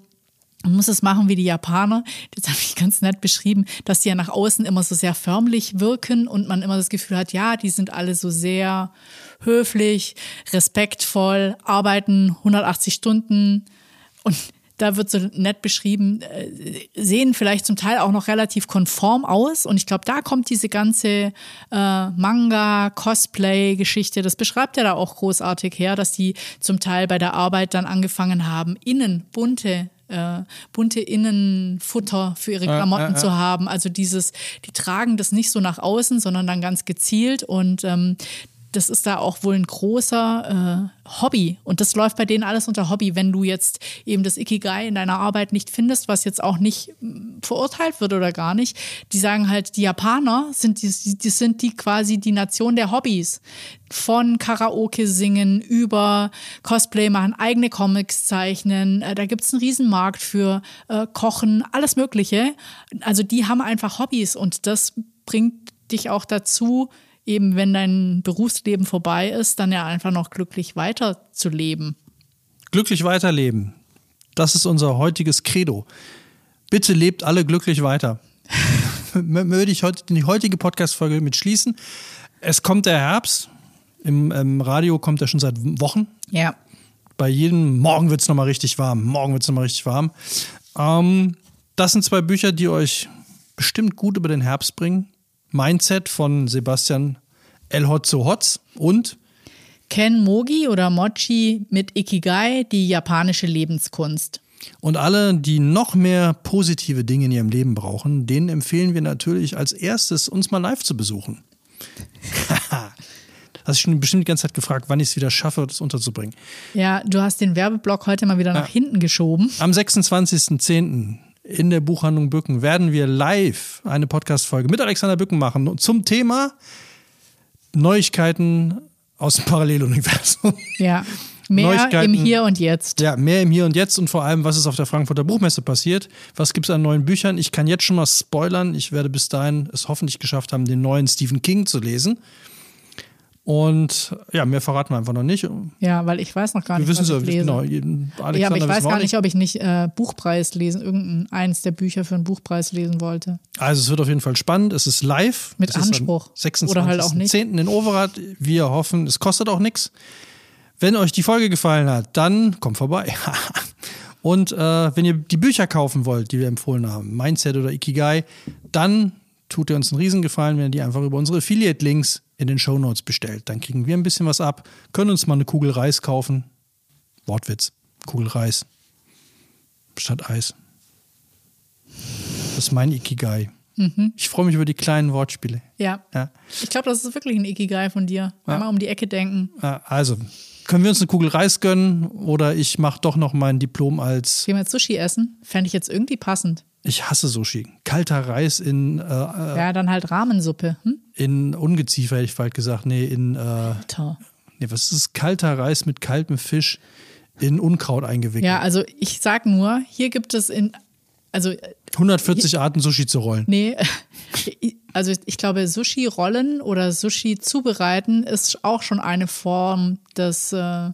man muss es machen wie die Japaner. Das habe ich ganz nett beschrieben, dass die ja nach außen immer so sehr förmlich wirken und man immer das Gefühl hat, ja, die sind alle so sehr höflich, respektvoll, arbeiten 180 Stunden und da wird so nett beschrieben, äh, sehen vielleicht zum Teil auch noch relativ konform aus. Und ich glaube, da kommt diese ganze äh, Manga-Cosplay-Geschichte, das beschreibt er da auch großartig her, dass die zum Teil bei der Arbeit dann angefangen haben, innen bunte äh, bunte Innenfutter für ihre Klamotten äh, äh. zu haben. Also dieses, die tragen das nicht so nach außen, sondern dann ganz gezielt und ähm, das ist da auch wohl ein großer äh, Hobby. Und das läuft bei denen alles unter Hobby. Wenn du jetzt eben das Ikigai in deiner Arbeit nicht findest, was jetzt auch nicht mm, verurteilt wird oder gar nicht, die sagen halt, die Japaner sind die, die sind die quasi die Nation der Hobbys. Von Karaoke singen über Cosplay machen, eigene Comics zeichnen. Äh, da gibt's einen Riesenmarkt für äh, Kochen, alles Mögliche. Also die haben einfach Hobbys und das bringt dich auch dazu, eben wenn dein Berufsleben vorbei ist, dann ja einfach noch glücklich weiterzuleben. Glücklich weiterleben. Das ist unser heutiges Credo. Bitte lebt alle glücklich weiter. M- Würde ich heute die heutige Podcast-Folge mit schließen. Es kommt der Herbst. Im, Im Radio kommt er schon seit Wochen. Ja. Bei jedem Morgen wird es nochmal richtig warm. Morgen wird es nochmal richtig warm. Ähm, das sind zwei Bücher, die euch bestimmt gut über den Herbst bringen. Mindset von Sebastian El Hotzo Hotz und Ken Mogi oder Mochi mit Ikigai, die japanische Lebenskunst. Und alle, die noch mehr positive Dinge in ihrem Leben brauchen, denen empfehlen wir natürlich als erstes, uns mal live zu besuchen. Hast du schon bestimmt die ganze Zeit gefragt, wann ich es wieder schaffe, das unterzubringen. Ja, du hast den Werbeblock heute mal wieder nach hinten geschoben. Am 26.10. in der Buchhandlung Bücken werden wir live eine Podcast-Folge mit Alexander Bücken machen zum Thema Neuigkeiten aus dem Paralleluniversum. Ja. Mehr im Hier und Jetzt. Ja, mehr im Hier und Jetzt und vor allem, was ist auf der Frankfurter Buchmesse passiert. Was gibt es an neuen Büchern? Ich kann jetzt schon mal spoilern. Ich werde bis dahin es hoffentlich geschafft haben, den neuen Stephen King zu lesen. Und ja, mehr verraten wir einfach noch nicht. Wir Ja, weil ich weiß noch gar nicht, wissen was ich genau. Alexander ja, aber ich weiß wir gar nicht, ob ich nicht äh, Buchpreis lesen, irgendein eins der Bücher für einen Buchpreis lesen wollte. Also es wird auf jeden Fall spannend. Es ist live. Mit es ist am Anspruch. 26. Oder halt auch nicht. 10. in Overath. Wir hoffen, es kostet auch nichts. Wenn euch die Folge gefallen hat, dann kommt vorbei. Und äh, wenn ihr die Bücher kaufen wollt, die wir empfohlen haben, Mindset oder Ikigai, dann tut ihr uns einen Riesengefallen, wenn ihr die einfach über unsere Affiliate-Links in den Shownotes bestellt. Dann kriegen wir ein bisschen was ab, können uns mal eine Kugel Reis kaufen. Wortwitz. Kugel Reis. Statt Eis. Das ist mein Ikigai. Ich freue mich über die kleinen Wortspiele. Ja. Ja. Ich glaube, das ist wirklich ein Ikigai von dir. Einmal um die Ecke denken. Also, können wir uns eine Kugel Reis gönnen oder ich mache doch noch mein Diplom als Gehen wir Sushi essen? Fände ich jetzt irgendwie passend. Ich hasse Sushi. Kalter Reis in, äh, Ja, dann halt Rahmensuppe. Hm? in Ungeziefer, hätte ich bald gesagt. Nee, in, äh, nee, was ist es? Kalter Reis mit kaltem Fisch in Unkraut eingewickelt. Ja, also ich sag nur, hier gibt es in, also 140 Arten Sushi zu rollen. nee, also ich glaube, Sushi rollen oder Sushi zubereiten ist auch schon eine Form des äh,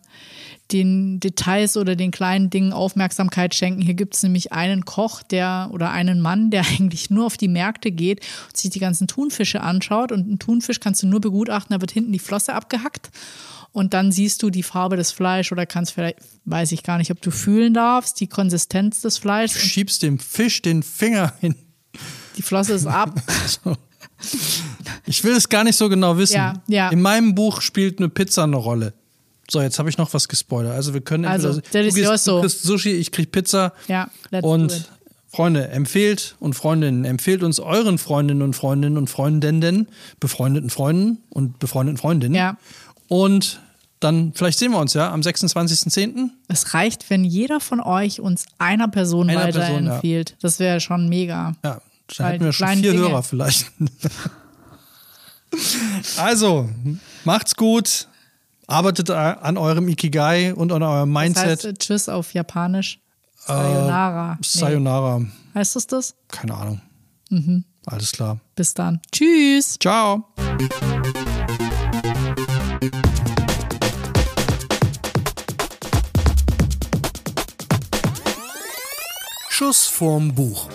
den Details oder den kleinen Dingen Aufmerksamkeit schenken. Hier gibt es nämlich einen Koch, der oder einen Mann, der eigentlich nur auf die Märkte geht und sich die ganzen Thunfische anschaut. Und einen Thunfisch kannst du nur begutachten, da wird hinten die Flosse abgehackt. Und dann siehst du die Farbe des Fleisch oder kannst vielleicht, weiß ich gar nicht, ob du fühlen darfst, die Konsistenz des Du Fleisches. schiebst dem Fisch den Finger hin. Die Flosse ist ab. Ich will es gar nicht so genau wissen. Ja, ja. In meinem Buch spielt eine Pizza eine Rolle. So, jetzt habe ich noch was gespoilert. Also wir können Also, entweder, du, gehst, du kriegst Sushi, ich krieg Pizza. Ja, let's und. Freunde, empfehlt und Freundinnen, empfehlt uns euren Freundinnen und Freundinnen und Freundinnen, befreundeten Freunden und befreundeten Freundinnen. Ja. Und dann, vielleicht sehen wir uns ja am 26.10. Es reicht, wenn jeder von euch uns einer Person Einer Person, ja. weiterempfiehlt. Das wäre schon mega. Ja, dann hätten wir schon vier Dinge- Hörer vielleicht. also, macht's gut. Arbeitet an eurem Ikigai und an eurem Das Mindset. heißt äh, Tschüss auf Japanisch. Sayonara. Nee. Sayonara. Heißt es das? Keine Ahnung. Mhm. Alles klar. Bis dann. Tschüss. Ciao. Schuss vorm Buch.